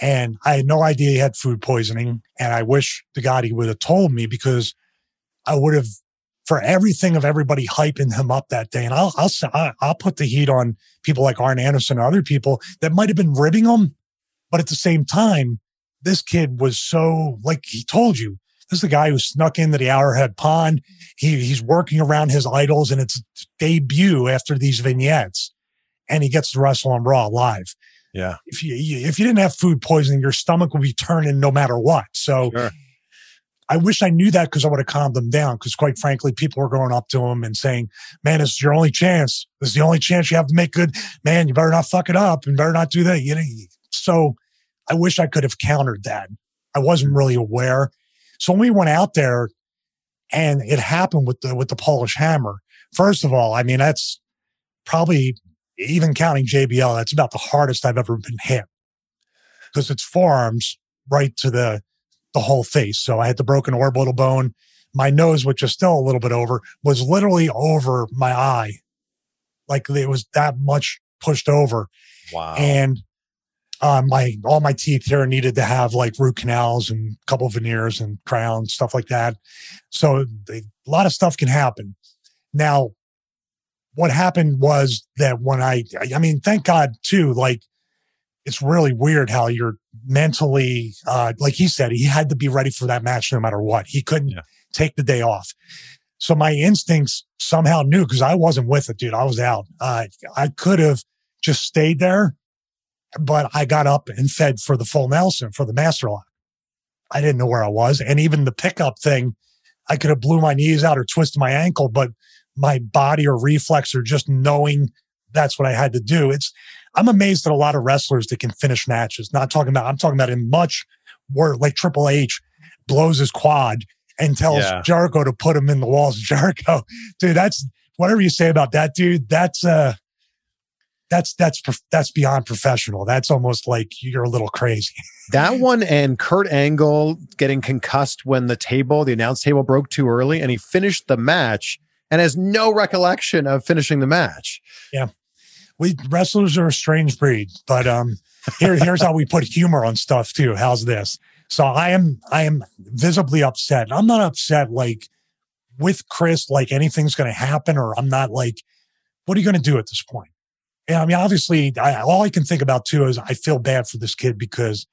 and I had no idea he had food poisoning. And I wish to God he would have told me because I would have, for everything of everybody hyping him up that day. And I'll I'll I'll put the heat on people like Arn Anderson and other people that might have been ribbing him, but at the same time, this kid was so like he told you. This is the guy who snuck into the Arrowhead Pond. He, he's working around his idols and it's debut after these vignettes and he gets to wrestle on Raw live. Yeah. If you if you didn't have food poisoning, your stomach would be turning no matter what. So sure. I wish I knew that because I would have calmed them down. Because quite frankly, people were going up to him and saying, "Man, this is your only chance. This is the only chance you have to make good. Man, you better not fuck it up and better not do that." You know. So I wish I could have countered that. I wasn't really aware. So when we went out there, and it happened with the with the Polish Hammer. First of all, I mean that's probably even counting JBL, that's about the hardest I've ever been hit because it's forearms right to the the whole face. So I had the broken orbital bone. My nose, which is still a little bit over, was literally over my eye. Like it was that much pushed over. Wow. And uh, my all my teeth here needed to have like root canals and a couple veneers and crowns, stuff like that. So they, a lot of stuff can happen. Now, what happened was that when I, I mean, thank God too, like it's really weird how you're mentally, uh, like he said, he had to be ready for that match no matter what. He couldn't Yeah. take the day off. So my instincts somehow knew because I wasn't with it, dude. I was out. Uh, I could have just stayed there, but I got up and fed for the full Nelson for the master lock. I didn't know where I was. And even the pickup thing, I could have blew my knees out or twisted my ankle, but my body or reflex or just knowing that's what I had to do. It's, I'm amazed at a lot of wrestlers that can finish matches. Not talking about, I'm talking about in much where like Triple H blows his quad and tells Yeah. Jericho to put him in the walls of Jericho. *laughs* Dude, that's whatever you say about that dude. That's, uh, that's, that's, that's beyond professional. That's almost like you're a little crazy. *laughs* That one and Kurt Angle getting concussed when the table, the announce table broke too early and he finished the match and has no recollection of finishing the match. Yeah, we wrestlers are a strange breed, but um, here here's how we put humor on stuff too. How's this? So I am I am visibly upset. I'm not upset like with Chris, like anything's going to happen, or I'm not like, what are you going to do at this point? And I mean, obviously, I, all I can think about too is I feel bad for this kid because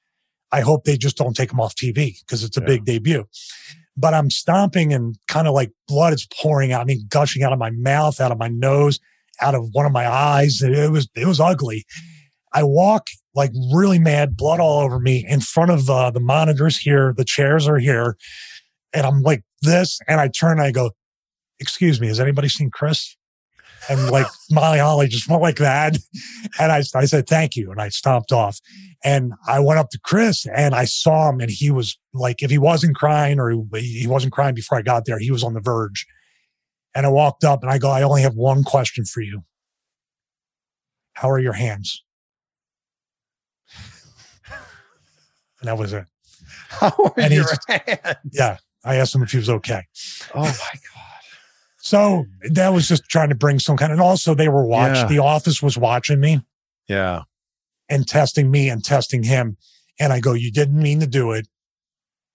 I hope they just don't take him off TV because it's a Yeah. big debut. But I'm stomping and kind of like blood is pouring out, I mean, gushing out of my mouth, out of my nose out of one of my eyes. It, it was it was ugly. I walk like really mad, blood all over me in front of uh, the monitors here. The chairs are here, and I'm like this, and I turn and I go, "Excuse me, has anybody seen Chris?" And like *laughs* Molly Holly just went like that, and I I said thank you, and I stomped off. And I went up to Chris and I saw him, and he was like, if he wasn't crying or he, he wasn't crying before I got there, he was on the verge. And I walked up and I go, I only have one question for you. How are your hands? And that was it. *laughs* How are And your hands? Yeah. I asked him if he was okay. Oh my God. So that was just trying to bring some kind of, and also they were watching, Yeah. the office was watching me Yeah. and testing me and testing him. And I go, You didn't mean to do it.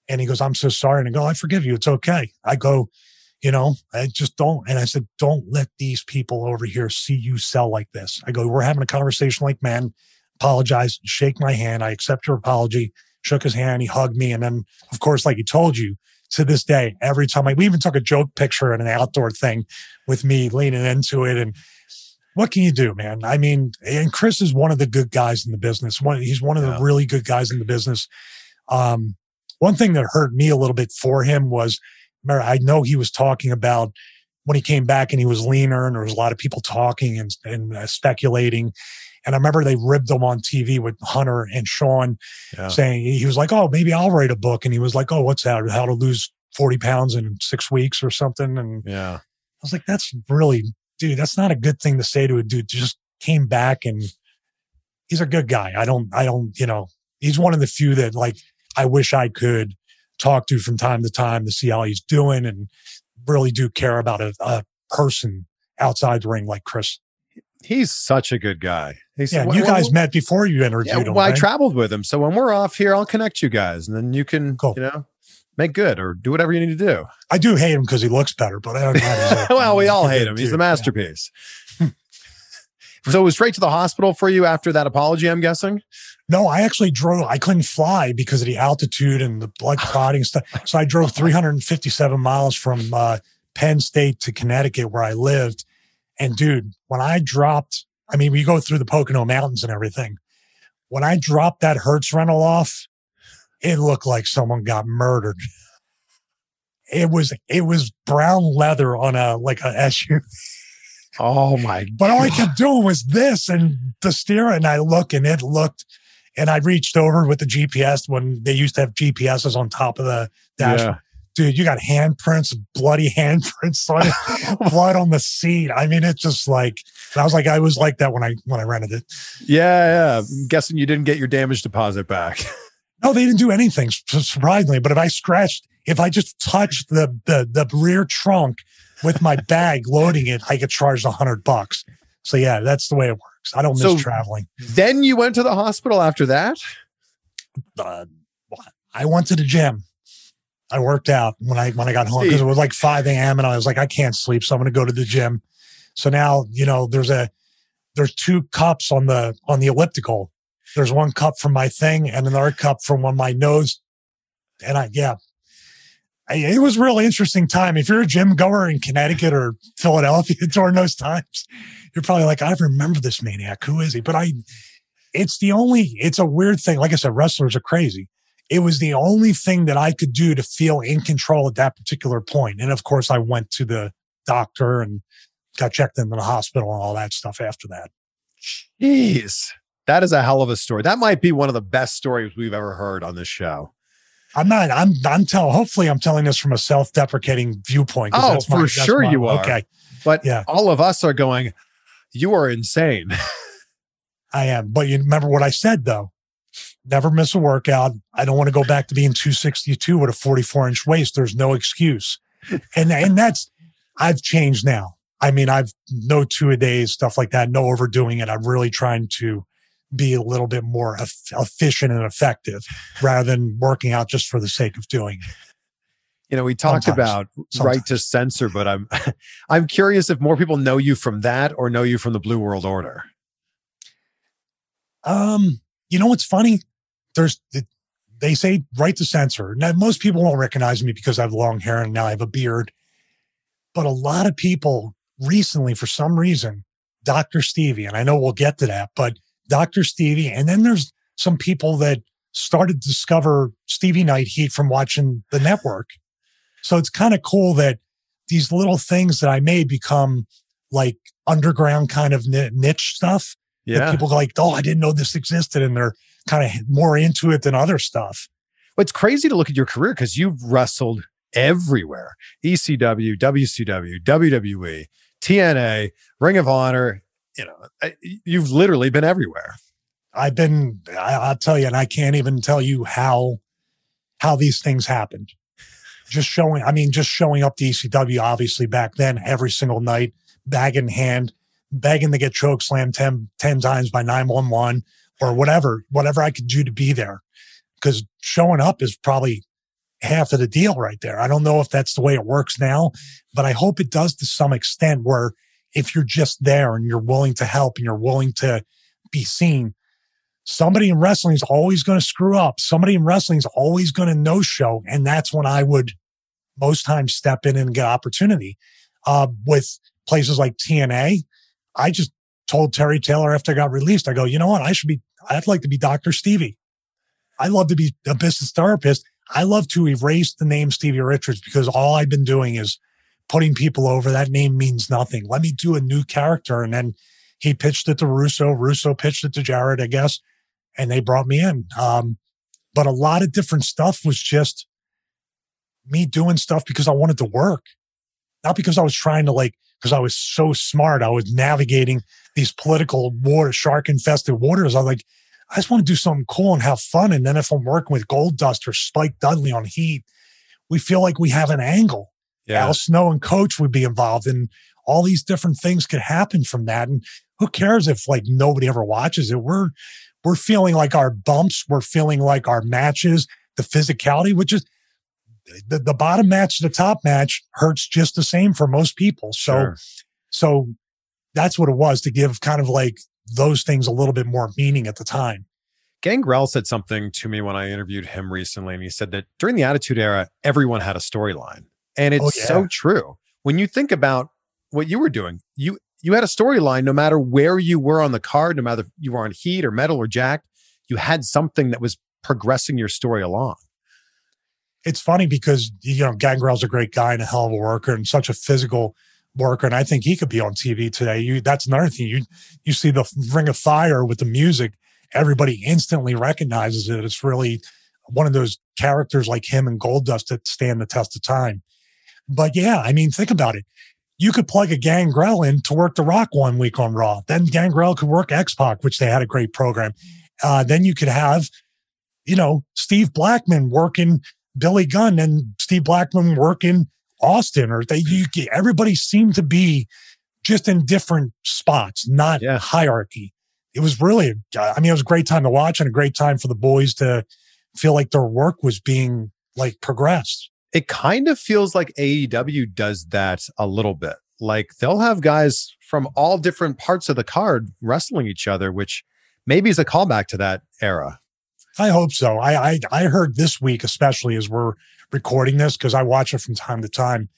And he goes, I'm so sorry. And I go, I forgive you. It's okay. I go, You know, I just don't. And I said, Don't let these people over here see you sell like this. I go, We're having a conversation like men. Apologize, shake my hand. I accept your apology. Shook his hand. He hugged me. And then, of course, like he told you, to this day, every time I, we even took a joke picture at an outdoor thing with me leaning into it. And what can you do, man? I mean, and Chris is one of the good guys in the business. One, he's one of Yeah. the really good guys in the business. Um, one thing that hurt me a little bit for him was, I know he was talking about when he came back and he was leaner, and there was a lot of people talking and, and uh, speculating. And I remember they ribbed him on TV with Hunter and Shawn Yeah. saying he was like, "Oh, maybe I'll write a book," and he was like, "Oh, what's that? How to lose forty pounds in six weeks or something?" And Yeah. I was like, that's really, dude, that's not a good thing to say to a dude. Just came back and he's a good guy. I don't, I don't, you know, he's one of the few that like I wish I could talk to from time to time to see how he's doing and really do care about a, a person outside the ring like Chris. He's such a good guy. He's, Yeah, well, you guys well, met before you interviewed Yeah, him. well, I traveled with him. So when we're off here, I'll connect you guys and then you can, Cool. you know, make good or do whatever you need to do. I do hate him because he looks better, but I don't know. *laughs* well, we all hate him. He's the masterpiece. *laughs* so it was straight to the hospital for you after that apology, I'm guessing. No, I actually drove. I couldn't fly because of the altitude and the blood *laughs* clotting stuff. So I drove 357 miles from uh, Penn State to Connecticut, where I lived. And dude, when I dropped, I mean, we go through the Pocono Mountains and everything. When I dropped that Hertz rental off, it looked like someone got murdered. It was it was brown leather on a like a SUV. Oh my But all I kept doing was this and the steering. And I look and it looked, and I reached over with the GPS when they used to have GPSs on top of the dash. Yeah. Dude, you got handprints, bloody *laughs* handprints it, blood on the seat. I mean, it's just like I was like, I was like that when I when I rented it. Yeah, yeah. I'm guessing you didn't get your damage deposit back. *laughs* No, they didn't do anything surprisingly. But if I scratched, if I just touched the the the rear trunk with my *laughs* bag loading it, I get charged a hundred bucks. So yeah, that's the way it works. I don't miss So- traveling. then you went to the hospital after that. uh, I went to the gym. I worked out when I when I got home because it was like 5 a.m. and I was like, I can't sleep, so I'm going to go to the gym. So now, you know, there's a, there's two cups on the, on the elliptical. There's one cup from my thing and another cup from on my nose. And I, yeah, I, it was a really interesting time. If you're a gym goer in Connecticut or Philadelphia *laughs* during those times, you're probably like, I remember this maniac. Who is he? But I, it's the only, it's a weird thing. Like I said, wrestlers are crazy. It was the only thing that I could do to feel in control at that particular point. And of course, I went to the doctor and got checked into the hospital and all that stuff after that. Jeez. That is a hell of a story. That might be one of the best stories we've ever heard on this show. I'm not, I'm, I'm telling, hopefully I'm telling this from a self-deprecating viewpoint. Oh, for my, sure my, you are. Okay. But yeah. all of us are going, you are insane. *laughs* I am. But you remember what I said though? Never miss a workout. I don't want to go back to being 262 with a 44 inch waist. There's no excuse. And, and that's, I've changed now. I mean, I've no two a days, stuff like that, no overdoing it. I'm really trying to be a little bit more efficient and effective rather than working out just for the sake of doing it. You know, we talked Sometimes. about Sometimes. right to censor, but I'm *laughs* I'm curious if more people know you from that or know you from the Blue World Order. Um, you know what's funny? There's they say right to censor. Now most people won't recognize me because I have long hair and now I have a beard. But a lot of people recently, for some reason, Dr. Stevie, and I know we'll get to that, but Dr. Stevie. And then there's some people that started to discover Stevie Night Heat from watching the network. So it's kind of cool that these little things that I made become like underground kind of niche stuff. Yeah. That people like, oh, I didn't know this existed. And they're kind of more into it than other stuff. Well, it's crazy to look at your career because you've wrestled everywhere ECW, WCW, WWE, TNA, Ring of Honor, you know, you've literally been everywhere. I've been, I, will tell you, and I can't even tell you how, how these things happened. Just showing, I mean, just showing up to ECW, obviously back then, every single night, bag in hand, begging to get choke slammed 10, 10 times by 911 or whatever, whatever I could do to be there. Cause showing up is probably half of the deal right there. I don't know if that's the way it works now, but I hope it does to some extent where if you're just there and you're willing to help and you're willing to be seen. Somebody in wrestling is always going to screw up. Somebody in wrestling is always going to no show. And that's when I would most times step in and get opportunity. Uh, with places like TNA, I just told Terry Taylor after I got released, I go, you know what? I should be, I'd like to be Dr. Stevie. I love to be a business therapist. I love to erase the name Stevie Richards because all I've been doing is putting people over. That name means nothing. Let me do a new character. And then he pitched it to Russo. Russo pitched it to Jarrett, I guess, and they brought me in. Um, but a lot of different stuff was just me doing stuff because I wanted to work, not because I was trying to like, because I was so smart. I was navigating these political water, shark infested waters. I was like, I just want to do something cool and have fun. And then if I'm working with Goldust or Spike Dudley on Heat, we feel like we have an angle. Yeah. Al Snow and coach would be involved and all these different things could happen from that. And who cares if like nobody ever watches it? We're, we're feeling like our bumps. We're feeling like our matches, the physicality, which is the, the bottom match, the top match hurts just the same for most people. So, sure. so that's what it was to give kind of like those things a little bit more meaning at the time. Gangrel said something to me when I interviewed him recently, and he said that during the Attitude Era, everyone had a storyline. And it's oh, yeah. so true. When you think about what you were doing, you you had a storyline no matter where you were on the card, no matter if you were on heat or metal or jack, you had something that was progressing your story along. It's funny because you know Gangrel's a great guy and a hell of a worker and such a physical worker, and I think he could be on TV today. You that's another thing. You you see the Ring of Fire with the music, everybody instantly recognizes it. It's really one of those characters like him and Goldust that stand the test of time. But yeah, I mean, think about it. You could plug a Gangrel in to work The Rock one week on Raw. Then Gangrel could work X Pac, which they had a great program. Uh, then you could have, you know, Steve Blackman working Billy Gunn and Steve Blackman working in Austin, or they, you, everybody seemed to be just in different spots, not yeah. hierarchy. It was really, uh, I mean, it was a great time to watch and a great time for the boys to feel like their work was being like progressed it kind of feels like AEW does that a little bit. Like they'll have guys from all different parts of the card wrestling each other, which maybe is a callback to that era. I hope so. I I, I heard this week, especially as we're recording this, because I watch it from time to time.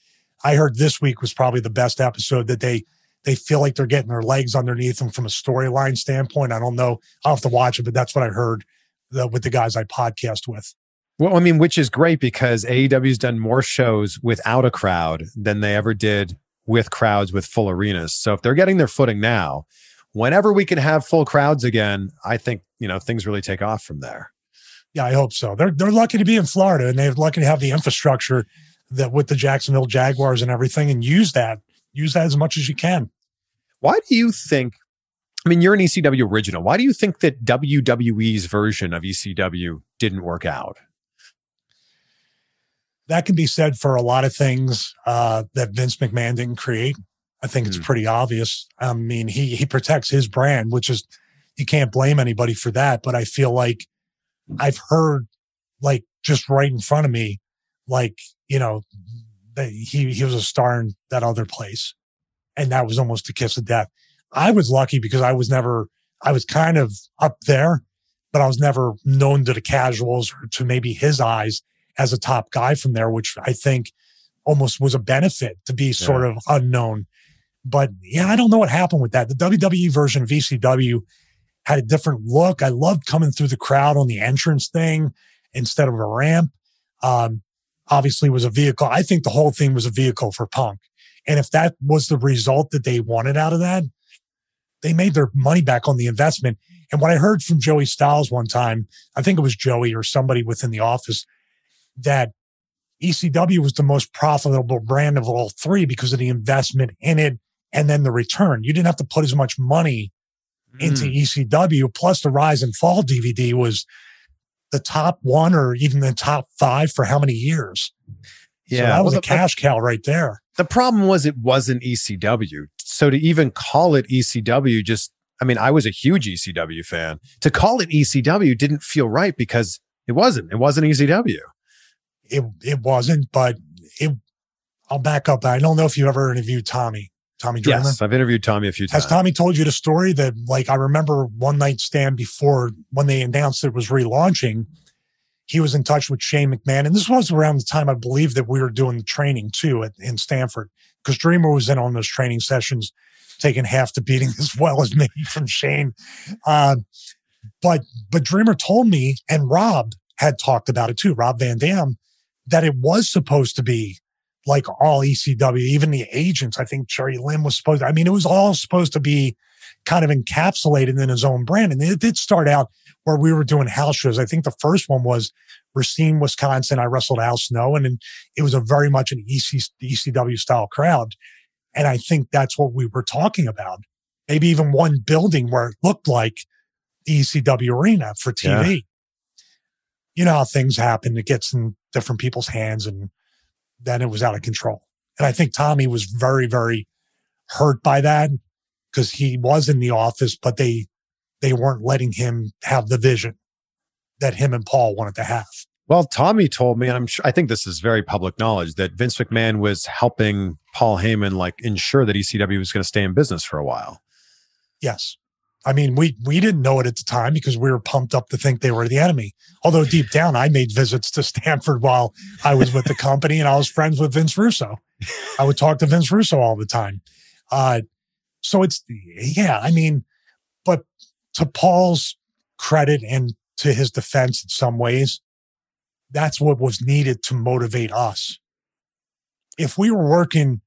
I heard this week was probably the best episode that they they feel like they're getting their legs underneath them from a storyline standpoint. I don't know. I'll have to watch it, but that's what I heard the, with the guys I podcast with. Well, I mean, which is great because AEW's done more shows without a crowd than they ever did with crowds with full arenas. So if they're getting their footing now, whenever we can have full crowds again, I think, you know, things really take off from there. Yeah, I hope so. They're they're lucky to be in Florida and they're lucky to have the infrastructure that with the Jacksonville Jaguars and everything and use that. Use that as much as you can. Why do you think I mean, you're an ECW original. Why do you think that WWE's version of ECW didn't work out? That can be said for a lot of things uh, that Vince McMahon didn't create. I think it's hmm. pretty obvious. I mean, he he protects his brand, which is you can't blame anybody for that. But I feel like I've heard like just right in front of me, like you know, that he he was a star in that other place, and that was almost a kiss of death. I was lucky because I was never I was kind of up there, but I was never known to the casuals or to maybe his eyes as a top guy from there, which I think almost was a benefit to be sort yeah. of unknown. But yeah, I don't know what happened with that. The WWE version of ECW had a different look. I loved coming through the crowd on the entrance thing instead of a ramp. Um, obviously was a vehicle. I think the whole thing was a vehicle for punk. And if that was the result that they wanted out of that, they made their money back on the investment. And what I heard from Joey Styles one time, I think it was Joey or somebody within the office, that ECW was the most profitable brand of all three because of the investment in it and then the return. You didn't have to put as much money into mm. ECW. Plus, the Rise and Fall DVD was the top one or even the top five for how many years? Yeah, so that was well, a cash cow right there. The problem was it wasn't ECW. So to even call it ECW, just I mean, I was a huge ECW fan. To call it ECW didn't feel right because it wasn't. It wasn't ECW. It it wasn't, but it. I'll back up. I don't know if you ever interviewed Tommy. Tommy Dreamer? Yes, I've interviewed Tommy a few times. Has Tommy told you the story that, like, I remember one night stand before when they announced it was relaunching, he was in touch with Shane McMahon. And this was around the time I believe that we were doing the training too at, in Stamford, because Dreamer was in on those training sessions, taking half the beating *laughs* as well as me from Shane. Uh, but, but Dreamer told me and Rob had talked about it too, Rob Van Dam, that it was supposed to be like all ECW, even the agents. I think Jerry Lynn was supposed to, I mean, it was all supposed to be kind of encapsulated in his own brand. And it did start out where we were doing house shows. I think the first one was Racine, Wisconsin. I wrestled Al Snow and it was a very much an EC, ECW style crowd. And I think that's what we were talking about. Maybe even one building where it looked like the ECW arena for TV. Yeah. You know how things happen. It gets in different people's hands and then it was out of control. And I think Tommy was very, very hurt by that because he was in the office, but they they weren't letting him have the vision that him and Paul wanted to have. Well, Tommy told me, and I'm sure I think this is very public knowledge, that Vince McMahon was helping Paul Heyman like ensure that ECW was going to stay in business for a while. Yes. I mean, we we didn't know it at the time because we were pumped up to think they were the enemy. Although deep down, I made visits to *laughs* Stamford while I was with the company, and I was friends with Vince Russo. I would talk to Vince Russo all the time. Uh, so it's yeah, I mean, but to Paul's credit and to his defense in some ways, that's what was needed to motivate us. If we were working,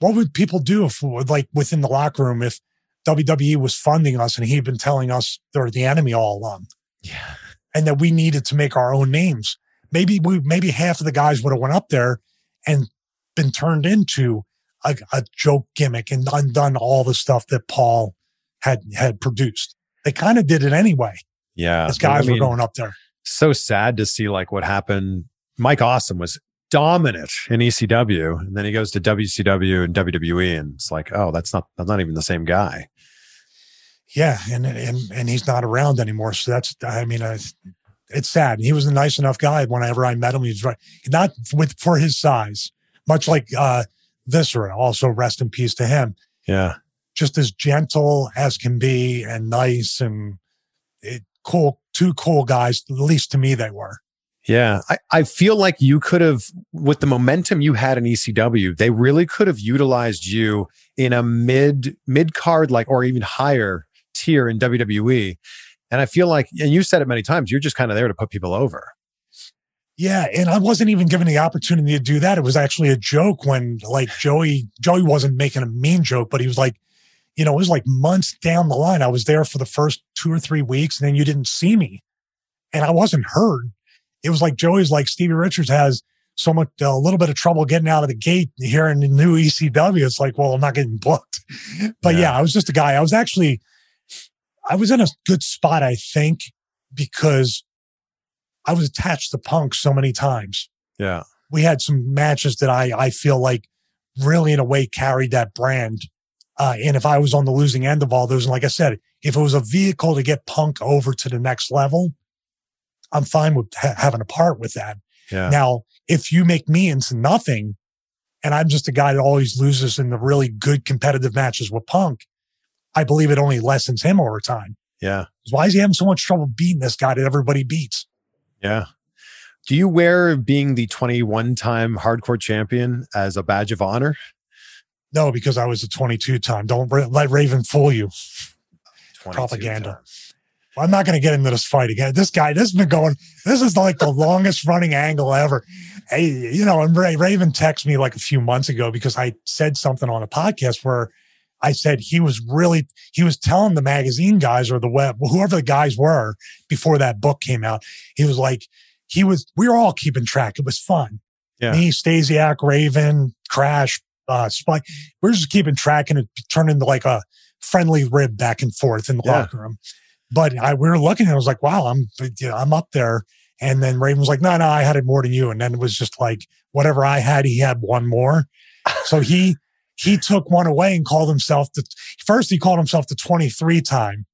what would people do if like within the locker room if WWE was funding us and he'd been telling us they're the enemy all along. Yeah. And that we needed to make our own names. Maybe we, maybe half of the guys would have went up there and been turned into a, a joke gimmick and undone all the stuff that Paul had, had produced. They kind of did it anyway. Yeah. As guys I mean, were going up there. So sad to see like what happened. Mike Awesome was dominant in ECW, and then he goes to WCW and WWE, and it's like, oh, that's not that's not even the same guy yeah, and and and he's not around anymore. So that's I mean, uh, it's sad. He was a nice enough guy. Whenever I met him, he was right, not with for his size, much like uh Viscera. Also, rest in peace to him. Yeah, just as gentle as can be and nice and it, cool. Two cool guys, at least to me, they were. Yeah. I, I feel like you could have, with the momentum you had in ECW, they really could have utilized you in a mid, mid card, like, or even higher tier in WWE. And I feel like, and you said it many times, you're just kind of there to put people over. Yeah, and I wasn't even given the opportunity to do that. It was actually a joke when like Joey Joey wasn't making a mean joke, but he was like, you know, it was like months down the line. I was there for the first two or three weeks, and then you didn't see me, and I wasn't heard. It was like Joey's like Stevie Richards has so much a little bit of trouble getting out of the gate here in the new ECW. It's like, well, I'm not getting booked. But yeah. yeah, I was just a guy. I was actually I was in a good spot, I think, because I was attached to Punk so many times. Yeah. We had some matches that I, I feel like really in a way carried that brand. Uh, and if I was on the losing end of all those, and like I said, if it was a vehicle to get Punk over to the next level, I'm fine with ha- having a part with that. Yeah. Now, if you make me into nothing and I'm just a guy that always loses in the really good competitive matches with Punk, I believe it only lessens him over time. Yeah. Why is he having so much trouble beating this guy that everybody beats? Yeah. Do you wear being the 21 time hardcore champion as a badge of honor? No, because I was a 22 time. Don't let Raven fool you. Propaganda. I'm not going to get into this fight again. This guy, this has been going, this is like the longest running angle ever. Hey, you know, and Ray, Raven texted me like a few months ago because I said something on a podcast where I said he was really, he was telling the magazine guys or the web, whoever the guys were before that book came out. He was like, he was, we were all keeping track. It was fun. Yeah. Me, Stasiak, Raven, Crash, uh, Spike. We're just keeping track and it turned into like a friendly rib back and forth in the yeah. locker room. But I, we were looking and I was like, wow, I'm, you know, I'm up there. And then Raven was like, no, no, I had it more than you. And then it was just like, whatever I had, he had one more. So he, he took one away and called himself the first he called himself the 23 time.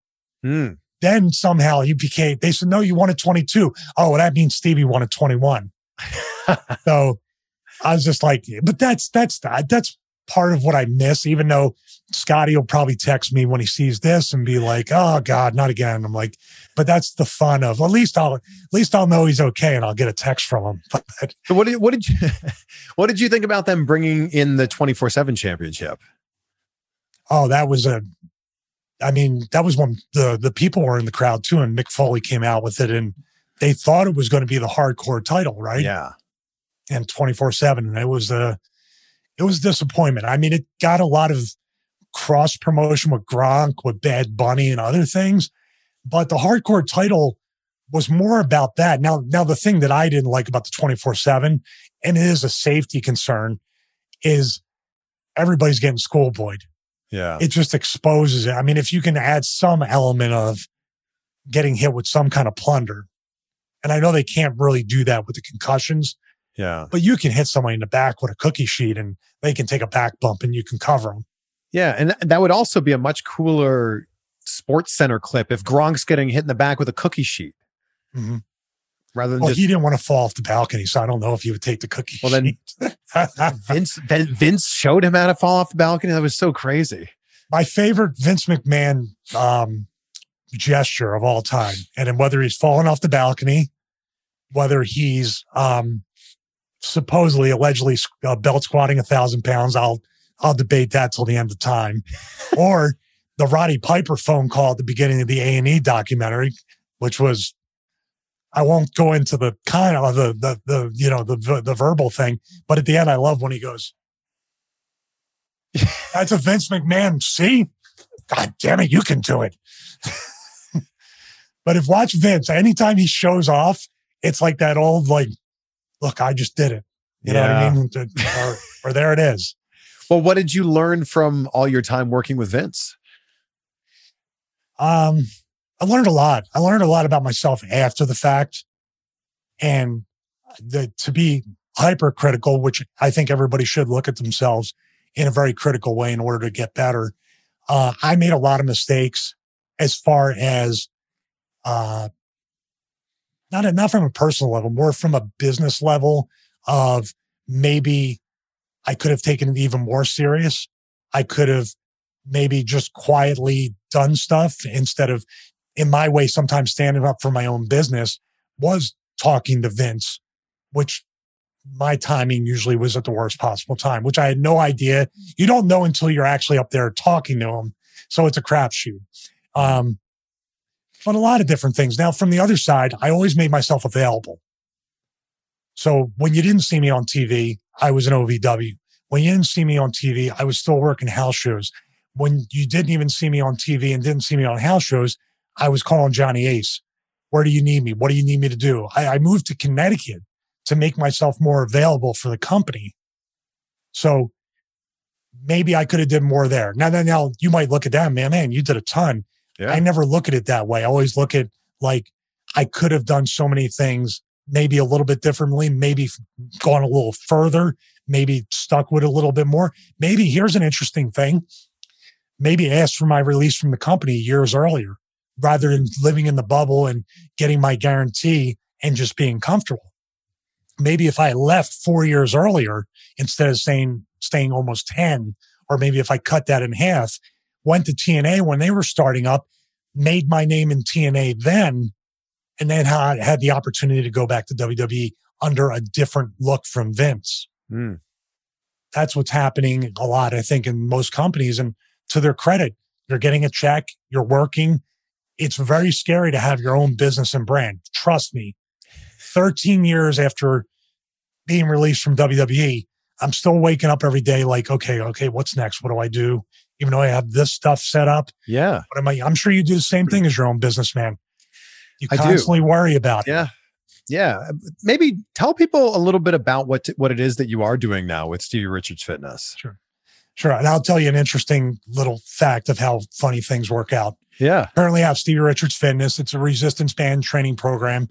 Mm. Then somehow he became, they said, no, you wanted 22. Oh, well, that means Stevie wanted 21. *laughs* so I was just like, but that's, that's, that's part of what I miss, even though Scotty will probably text me when he sees this and be like, "Oh God, not again." I'm like, but that's the fun of at least I'll at least I'll know he's okay and I'll get a text from him. *laughs* so what did what did you *laughs* what did you think about them bringing in the 24 seven championship? Oh, that was a. I mean, that was when the the people were in the crowd too, and Mick Foley came out with it, and they thought it was going to be the hardcore title, right? Yeah, and 24 seven, and it was a it was disappointment. I mean, it got a lot of cross promotion with Gronk, with Bad Bunny, and other things. But the hardcore title was more about that. Now, now the thing that I didn't like about the 24 7, and it is a safety concern, is everybody's getting schoolboyed. Yeah. It just exposes it. I mean, if you can add some element of getting hit with some kind of plunder, and I know they can't really do that with the concussions. Yeah. But you can hit somebody in the back with a cookie sheet and they can take a back bump and you can cover them. Yeah, and that would also be a much cooler Sports Center clip if Gronk's getting hit in the back with a cookie sheet. Mm-hmm. Rather than well, just, he didn't want to fall off the balcony, so I don't know if he would take the cookie. Sheet. Well, then *laughs* Vince Vince showed him how to fall off the balcony. That was so crazy. My favorite Vince McMahon um, gesture of all time, and whether he's falling off the balcony, whether he's um, supposedly allegedly uh, belt squatting a thousand pounds, I'll I'll debate that till the end of time. *laughs* or the Roddy Piper phone call at the beginning of the A and E documentary, which was, I won't go into the kind of the the the you know the the verbal thing, but at the end, I love when he goes, "That's a Vince McMahon." See, God damn it, you can do it. *laughs* but if watch Vince, anytime he shows off, it's like that old like, look, I just did it. You yeah. know what I mean? or, or there it is. *laughs* Well, what did you learn from all your time working with Vince? Um, I learned a lot. I learned a lot about myself after the fact, and the, to be hypercritical, which I think everybody should look at themselves in a very critical way in order to get better. Uh, I made a lot of mistakes as far as, uh, not, not from a personal level, more from a business level of maybe I could have taken it even more serious. I could have maybe just quietly done stuff instead of in my way, sometimes standing up for my own business was talking to Vince, which my timing usually was at the worst possible time, which I had no idea. You don't know until you're actually up there talking to him. So it's a crapshoot. Um, but a lot of different things. Now, from the other side, I always made myself available. So when you didn't see me on TV, I was an OVW. When you didn't see me on TV, I was still working house shows. When you didn't even see me on TV and didn't see me on house shows, I was calling Johnny Ace. Where do you need me? What do you need me to do? I, I moved to Connecticut to make myself more available for the company. So maybe I could have did more there. Now, now, now you might look at that, man, man, you did a ton. Yeah. I never look at it that way. I always look at like I could have done so many things, maybe a little bit differently, maybe gone a little further, maybe stuck with a little bit more. Maybe here's an interesting thing. Maybe asked for my release from the company years earlier rather than living in the bubble and getting my guarantee and just being comfortable. Maybe if I left four years earlier instead of saying staying almost 10, or maybe if I cut that in half, went to TNA when they were starting up, made my name in TNA then, and then had, had the opportunity to go back to WWE under a different look from Vince. Mm. That's what's happening a lot, I think, in most companies. And to their credit, you're getting a check, you're working. It's very scary to have your own business and brand. Trust me. 13 years after being released from WWE, I'm still waking up every day like, okay, okay, what's next? What do I do? Even though I have this stuff set up. Yeah. What am I? I'm sure you do the same thing as your own businessman. You constantly worry about it. Yeah. Yeah. Maybe tell people a little bit about what, what it is that you are doing now with Stevie Richards Fitness. Sure. Sure. And I'll tell you an interesting little fact of how funny things work out. Yeah. Currently I have Stevie Richards Fitness. It's a resistance band training program.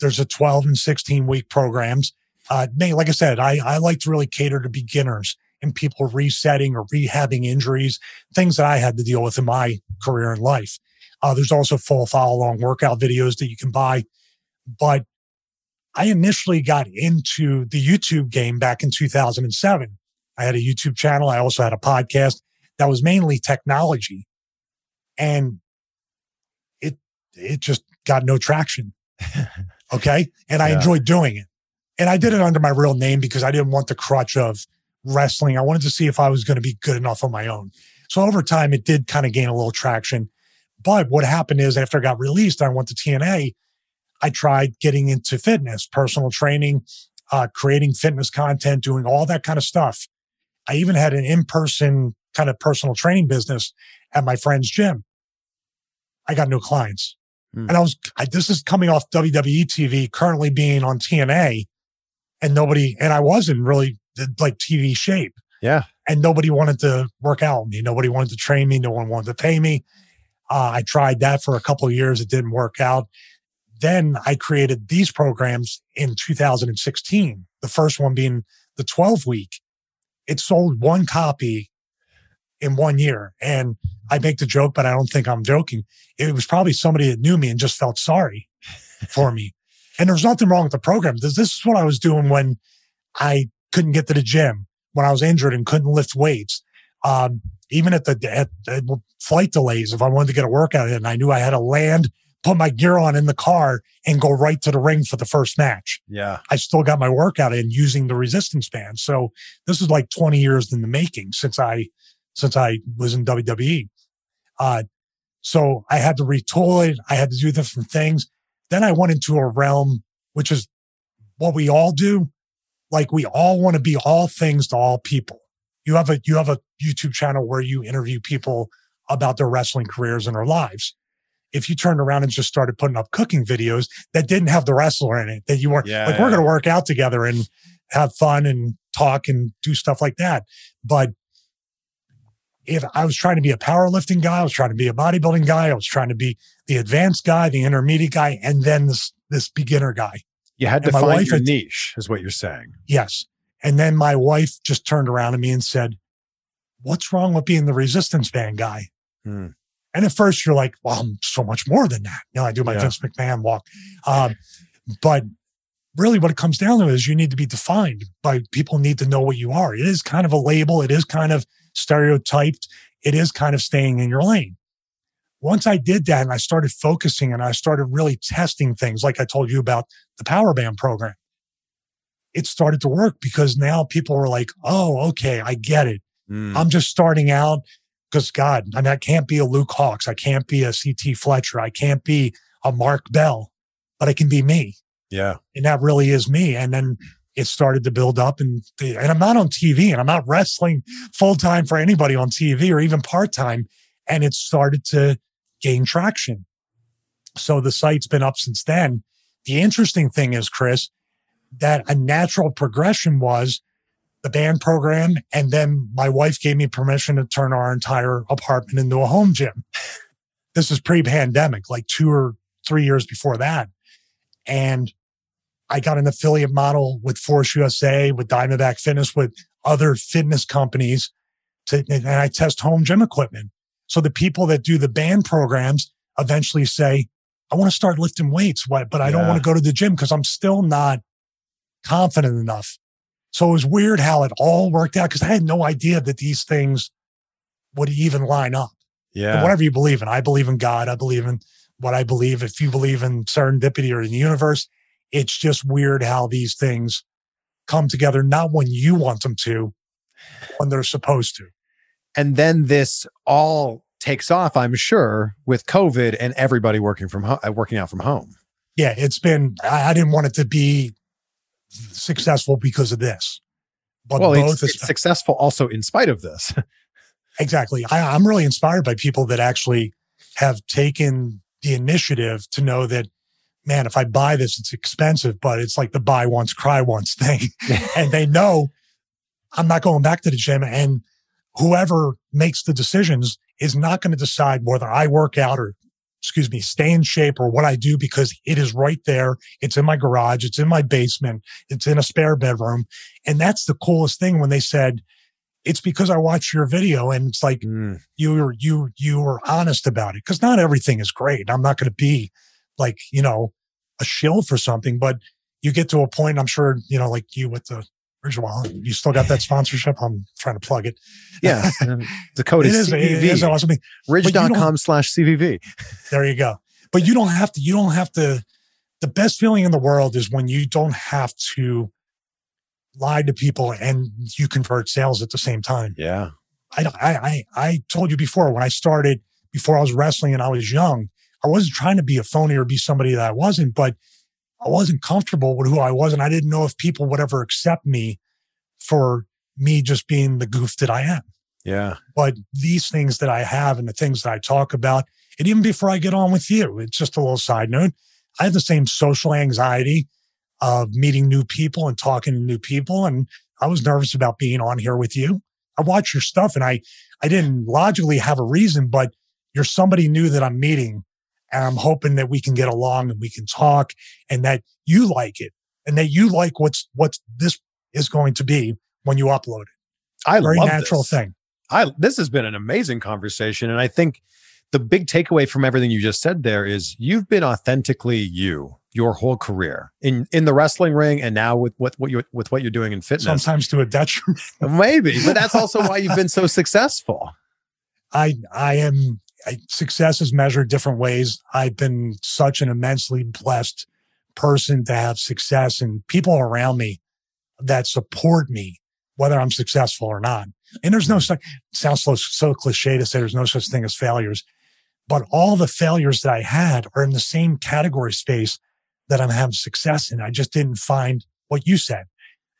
There's a 12 and 16 week programs uh, like I said, I, I like to really cater to beginners and people resetting or rehabbing injuries, things that I had to deal with in my career and life. Uh, there's also full follow along workout videos that you can buy. But I initially got into the YouTube game back in 2007. I had a YouTube channel. I also had a podcast that was mainly technology and it, it just got no traction. *laughs* okay. And I enjoyed doing it. And I did it under my real name because I didn't want the crutch of wrestling. I wanted to see if I was going to be good enough on my own. So over time, it did kind of gain a little traction. But what happened is after I got released, I went to TNA. I tried getting into fitness, personal training, uh, creating fitness content, doing all that kind of stuff. I even had an in-person kind of personal training business at my friend's gym. I got no clients. Hmm. And I was, I, this is coming off WWE TV, currently being on TNA and nobody, and I wasn't really like TV shape. Yeah. And nobody wanted to work out with me. Nobody wanted to train me. No one wanted to pay me. Uh, I tried that for a couple of years. It didn't work out. Then I created these programs in 2016. The first one being the 12 week. It sold one copy in one year. And I make the joke, but I don't think I'm joking. It was probably somebody that knew me and just felt sorry *laughs* for me. And there's nothing wrong with the program. This, this is what I was doing when I couldn't get to the gym, when I was injured and couldn't lift weights. Um, even at the at, flight delays, if I wanted to get a workout in, I knew I had to land, put my gear on in the car, and go right to the ring for the first match. Yeah, I still got my workout in using the resistance band. So this is like 20 years in the making since I since I was in WWE. Uh, so I had to retool it. I had to do different things. Then I went into a realm, which is what we all do. Like we all want to be all things to all people. You have a, you have a YouTube channel where you interview people about their wrestling careers and their lives. If you turned around and just started putting up cooking videos that didn't have the wrestler in it, that you weren't yeah, like, yeah. we're going to work out together and have fun and talk and do stuff like that. But if I was trying to be a powerlifting guy, I was trying to be a bodybuilding guy, I was trying to be the advanced guy, the intermediate guy, and then this this beginner guy. You had to find your had, niche, is what you're saying. Yes. And then my wife just turned around to me and said, What's wrong with being the resistance band guy? Hmm. And at first you're like, Well, I'm so much more than that. You know, I do my yeah. Vince McMahon walk. Um, but really what it comes down to is you need to be defined by people need to know what you are. It is kind of a label. It is kind of stereotyped. it is kind of staying in your lane. Once I did that and I started focusing and I started really testing things, like I told you about the Power Band program, it started to work because now people were like, oh, okay, I get it. Mm. I'm just starting out because God, I mean, I can't be a Luke Hawx. I can't be a CT Fletcher. I can't be a Mark Bell, but I can be me. Yeah. And that really is me. And then it started to build up and, and I'm not on TV and I'm not wrestling full time for anybody on TV or even part time. And it started to gain traction. So the site's been up since then. The interesting thing is, Chris, that a natural progression was the band program. And then my wife gave me permission to turn our entire apartment into a home gym. This is pre pandemic, like two or three years before that. And I got an affiliate model with Force USA, with Diamondback Fitness, with other fitness companies to, and I test home gym equipment. So the people that do the band programs eventually say, I want to start lifting weights, but I don't want to go to the gym because I'm still not confident enough. So it was weird how it all worked out because I had no idea that these things would even line up. Yeah. whatever you believe in, I believe in God. I believe in what I believe. If you believe in serendipity or in the universe, it's just weird how these things come together, not when you want them to, when they're supposed to. And then this all takes off, I'm sure, with COVID and everybody working from home, working out from home. Yeah, it's been. I, I didn't want it to be successful because of this. But well, both it's, it's successful also in spite of this. *laughs* exactly. I, I'm really inspired by people that actually have taken the initiative to know that, man, if I buy this, it's expensive, but it's like the buy once, cry once *laughs* thing. *laughs* and they know I'm not going back to the gym. And whoever makes the decisions is not going to decide whether I work out or excuse me, stay in shape or what I do because it is right there. It's in my garage. It's in my basement. It's in a spare bedroom. And that's the coolest thing when they said, it's because I watched your video and it's like mm. you were, you, you were honest about it. Cause not everything is great. I'm not going to be like, you know, a shill for something, but you get to a point, I'm sure, you know, like you with the Ridge wallet. You still got that sponsorship? I'm trying to plug it. Yeah. *laughs* the code is, is, CVV. It is awesome. Ridge.com slash CVV. There you go. But you don't have to, you don't have to, the best feeling in the world is when you don't have to lie to people and you convert sales at the same time. Yeah. I, I, I told you before when I started, before I was wrestling and I was young, I wasn't trying to be a phony or be somebody that I wasn't, but I wasn't comfortable with who I was. And I didn't know if people would ever accept me for me just being the goof that I am. Yeah. But these things that I have and the things that I talk about, and even before I get on with you, it's just a little side note. I have the same social anxiety of meeting new people and talking to new people. And I was nervous about being on here with you. I watch your stuff and I, I didn't logically have a reason, but you're somebody new that I'm meeting and I'm hoping that we can get along and we can talk and that you like it and that you like what's, what this is going to be when you upload it. I Very love natural this. thing. I, this has been an amazing conversation. And I think the big takeaway from everything you just said there is you've been authentically you your whole career in in the wrestling ring and now with what what you with what you're doing in fitness sometimes to a detriment maybe but that's also *laughs* why you've been so successful i i am I, success is measured different ways. I've been such an immensely blessed person to have success and people around me that support me, whether I'm successful or not. And there's no mm-hmm. such, sounds so, so cliche to say there's no such thing as failures, but all the failures that I had are in the same category space that I'm having success in. I just didn't find what you said.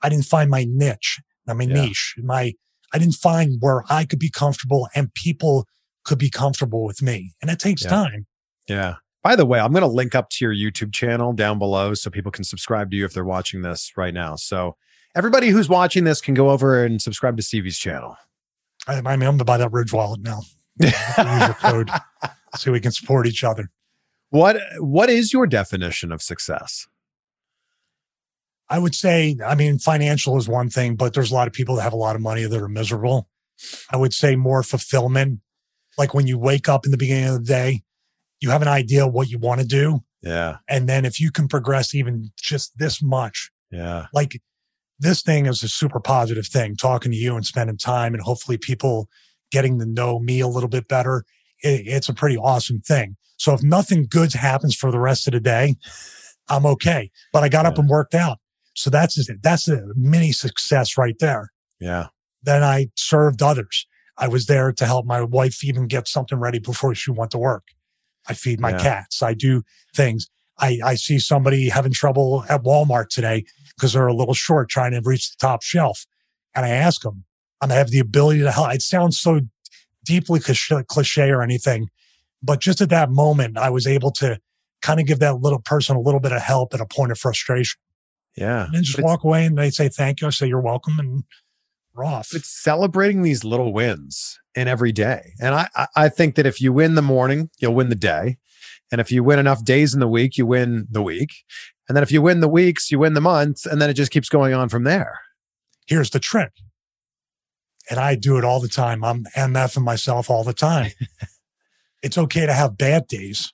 I didn't find my niche, my yeah. niche, my, I didn't find where I could be comfortable and people could be comfortable with me. And it takes yeah. time. Yeah. By the way, I'm going to link up to your YouTube channel down below so people can subscribe to you if they're watching this right now. So everybody who's watching this can go over and subscribe to Stevie's channel. I, I mean, I'm going to buy that Ridge wallet now. *laughs* use the code so we can support each other. What What is your definition of success? I would say, I mean, financial is one thing, but there's a lot of people that have a lot of money that are miserable. I would say more fulfillment like when you wake up in the beginning of the day, you have an idea what you want to do. Yeah. And then if you can progress even just this much, yeah. Like this thing is a super positive thing, talking to you and spending time and hopefully people getting to know me a little bit better, it, it's a pretty awesome thing. So if nothing good happens for the rest of the day, I'm okay. But I got yeah. up and worked out. So that's that's a mini success right there. Yeah. Then I served others. I was there to help my wife even get something ready before she went to work. I feed my yeah. cats. I do things. I, I see somebody having trouble at Walmart today because they're a little short trying to reach the top shelf. And I ask them, I have the ability to help. It sounds so deeply cliche or anything, but just at that moment, I was able to kind of give that little person a little bit of help at a point of frustration. Yeah. And then just walk away and they say thank you. I say you're welcome and we're. It's celebrating these little wins in every day. And I, I think that if you win the morning, you'll win the day. And if you win enough days in the week, you win the week. And then if you win the weeks, you win the month. And then it just keeps going on from there. Here's the trick. And I do it all the time. I'm MFing myself all the time. *laughs* it's okay to have bad days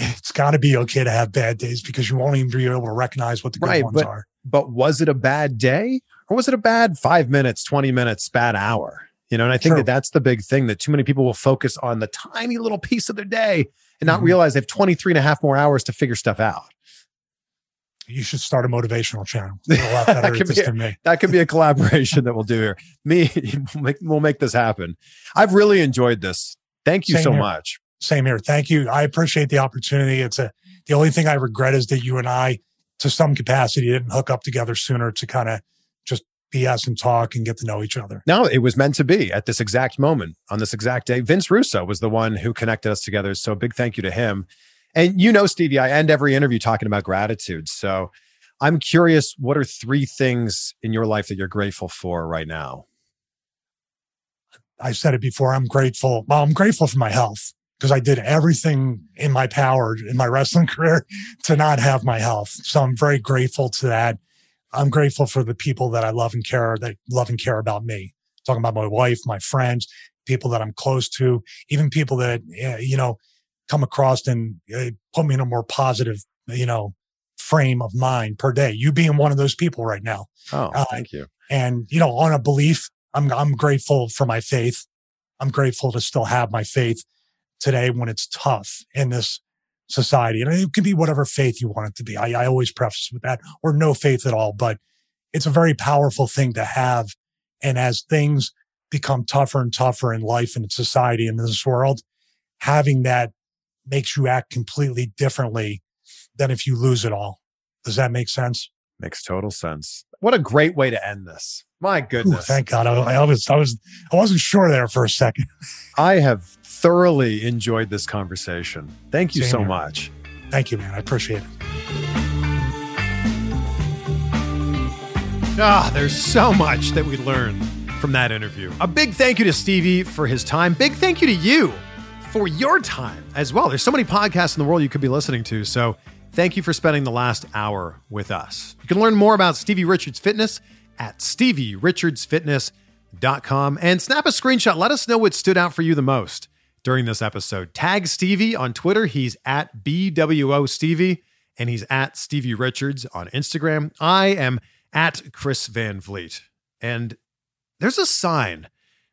it's got to be okay to have bad days because you won't even be able to recognize what the good right, ones but, are. But was it a bad day or was it a bad five minutes, 20 minutes, bad hour? You know, and I think that that's the big thing that too many people will focus on the tiny little piece of their day and not mm-hmm. realize they have 23 and a half more hours to figure stuff out. You should start a motivational channel. *laughs* That, could be a, that could be a collaboration that we'll do here. Me, *laughs* we'll make, we'll make this happen. I've really enjoyed this. Thank you Same so here. much. Same here. Thank you. I appreciate the opportunity. It's a, the only thing I regret is that you and I, to some capacity, didn't hook up together sooner to kind of BS and talk and get to know each other. No, it was meant to be at this exact moment on this exact day. Vince Russo was the one who connected us together. So big thank you to him. And you know, Stevie, I end every interview talking about gratitude. So I'm curious, what are three things in your life that you're grateful for right now? I said it before. I'm grateful. Well, I'm grateful for my health because I did everything in my power in my wrestling *laughs* career to not have my health. So I'm very grateful to that. I'm grateful for the people that I love and care that love and care about me. talking about my wife, my friends, people that I'm close to, even people that eh, you know come across and uh, put me in a more positive, you know, frame of mind per day. You being one of those people right now. Oh, uh, thank you. And you know, on a belief, I'm I'm grateful for my faith. I'm grateful to still have my faith today when it's tough in this society. And it can be whatever faith you want it to be. I, I always preface with that or no faith at all, but it's a very powerful thing to have. And as things become tougher and tougher in life and society and in this world, having that makes you act completely differently than if you lose it all. Does that make sense? Makes total sense. What a great way to end this. My goodness. Ooh, thank God. I, I, was, I was, I wasn't sure there for a second. *laughs* I have thoroughly enjoyed this conversation. Thank you Same so here. much. Thank you, man. I appreciate it. Ah, there's so much that we learned from that interview. A big thank you to Stevie for his time. Big thank you to you for your time as well. There's so many podcasts in the world you could be listening to. So thank you for spending the last hour with us. You can learn more about Stevie Richards Fitness at StevieRichardsFitness.com and snap a screenshot. Let us know what stood out for you the most during this episode. Tag Stevie on Twitter. He's at BWO Stevie and he's at Stevie Richards on Instagram. I am at Chris Van Vliet. And there's a sign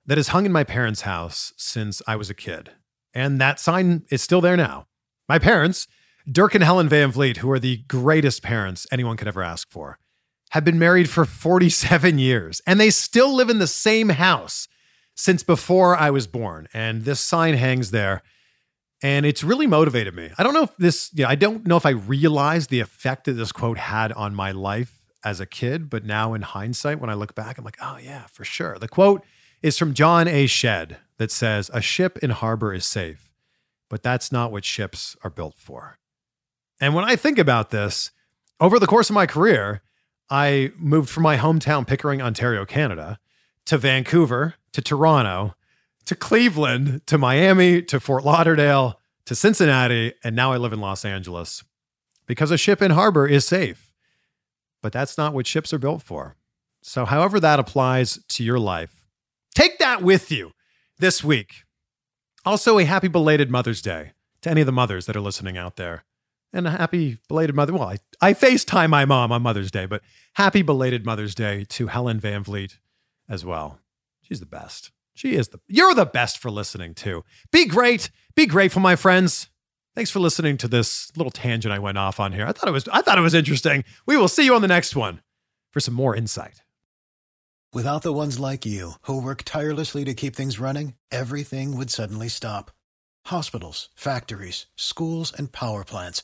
that has hung in my parents' house since I was a kid. And that sign is still there now. My parents, Dirk and Helen Van Vliet, who are the greatest parents anyone could ever ask for, have been married for 47 years and they still live in the same house since before I was born. And this sign hangs there. And it's really motivated me. I don't know if this, you know, I don't know if I realized the effect that this quote had on my life as a kid, but now in hindsight, when I look back, I'm like, oh, yeah, for sure. The quote is from John A. Shedd that says, A ship in harbor is safe, but that's not what ships are built for. And when I think about this, over the course of my career, I moved from my hometown, Pickering, Ontario, Canada, to Vancouver, to Toronto, to Cleveland, to Miami, to Fort Lauderdale, to Cincinnati, and now I live in Los Angeles because a ship in harbor is safe. But that's not what ships are built for. So, however, that applies to your life, take that with you this week. Also, a happy belated Mother's Day to any of the mothers that are listening out there and a happy belated mother. Well, I, I FaceTime my mom on Mother's Day, but happy belated Mother's Day to Helen Van Vliet as well. She's the best. She is the you're the best for listening too. Be great. Be grateful, my friends. Thanks for listening to this little tangent I went off on here. I thought it was I thought it was interesting. We will see you on the next one for some more insight. Without the ones like you who work tirelessly to keep things running, everything would suddenly stop. Hospitals, factories, schools, and power plants,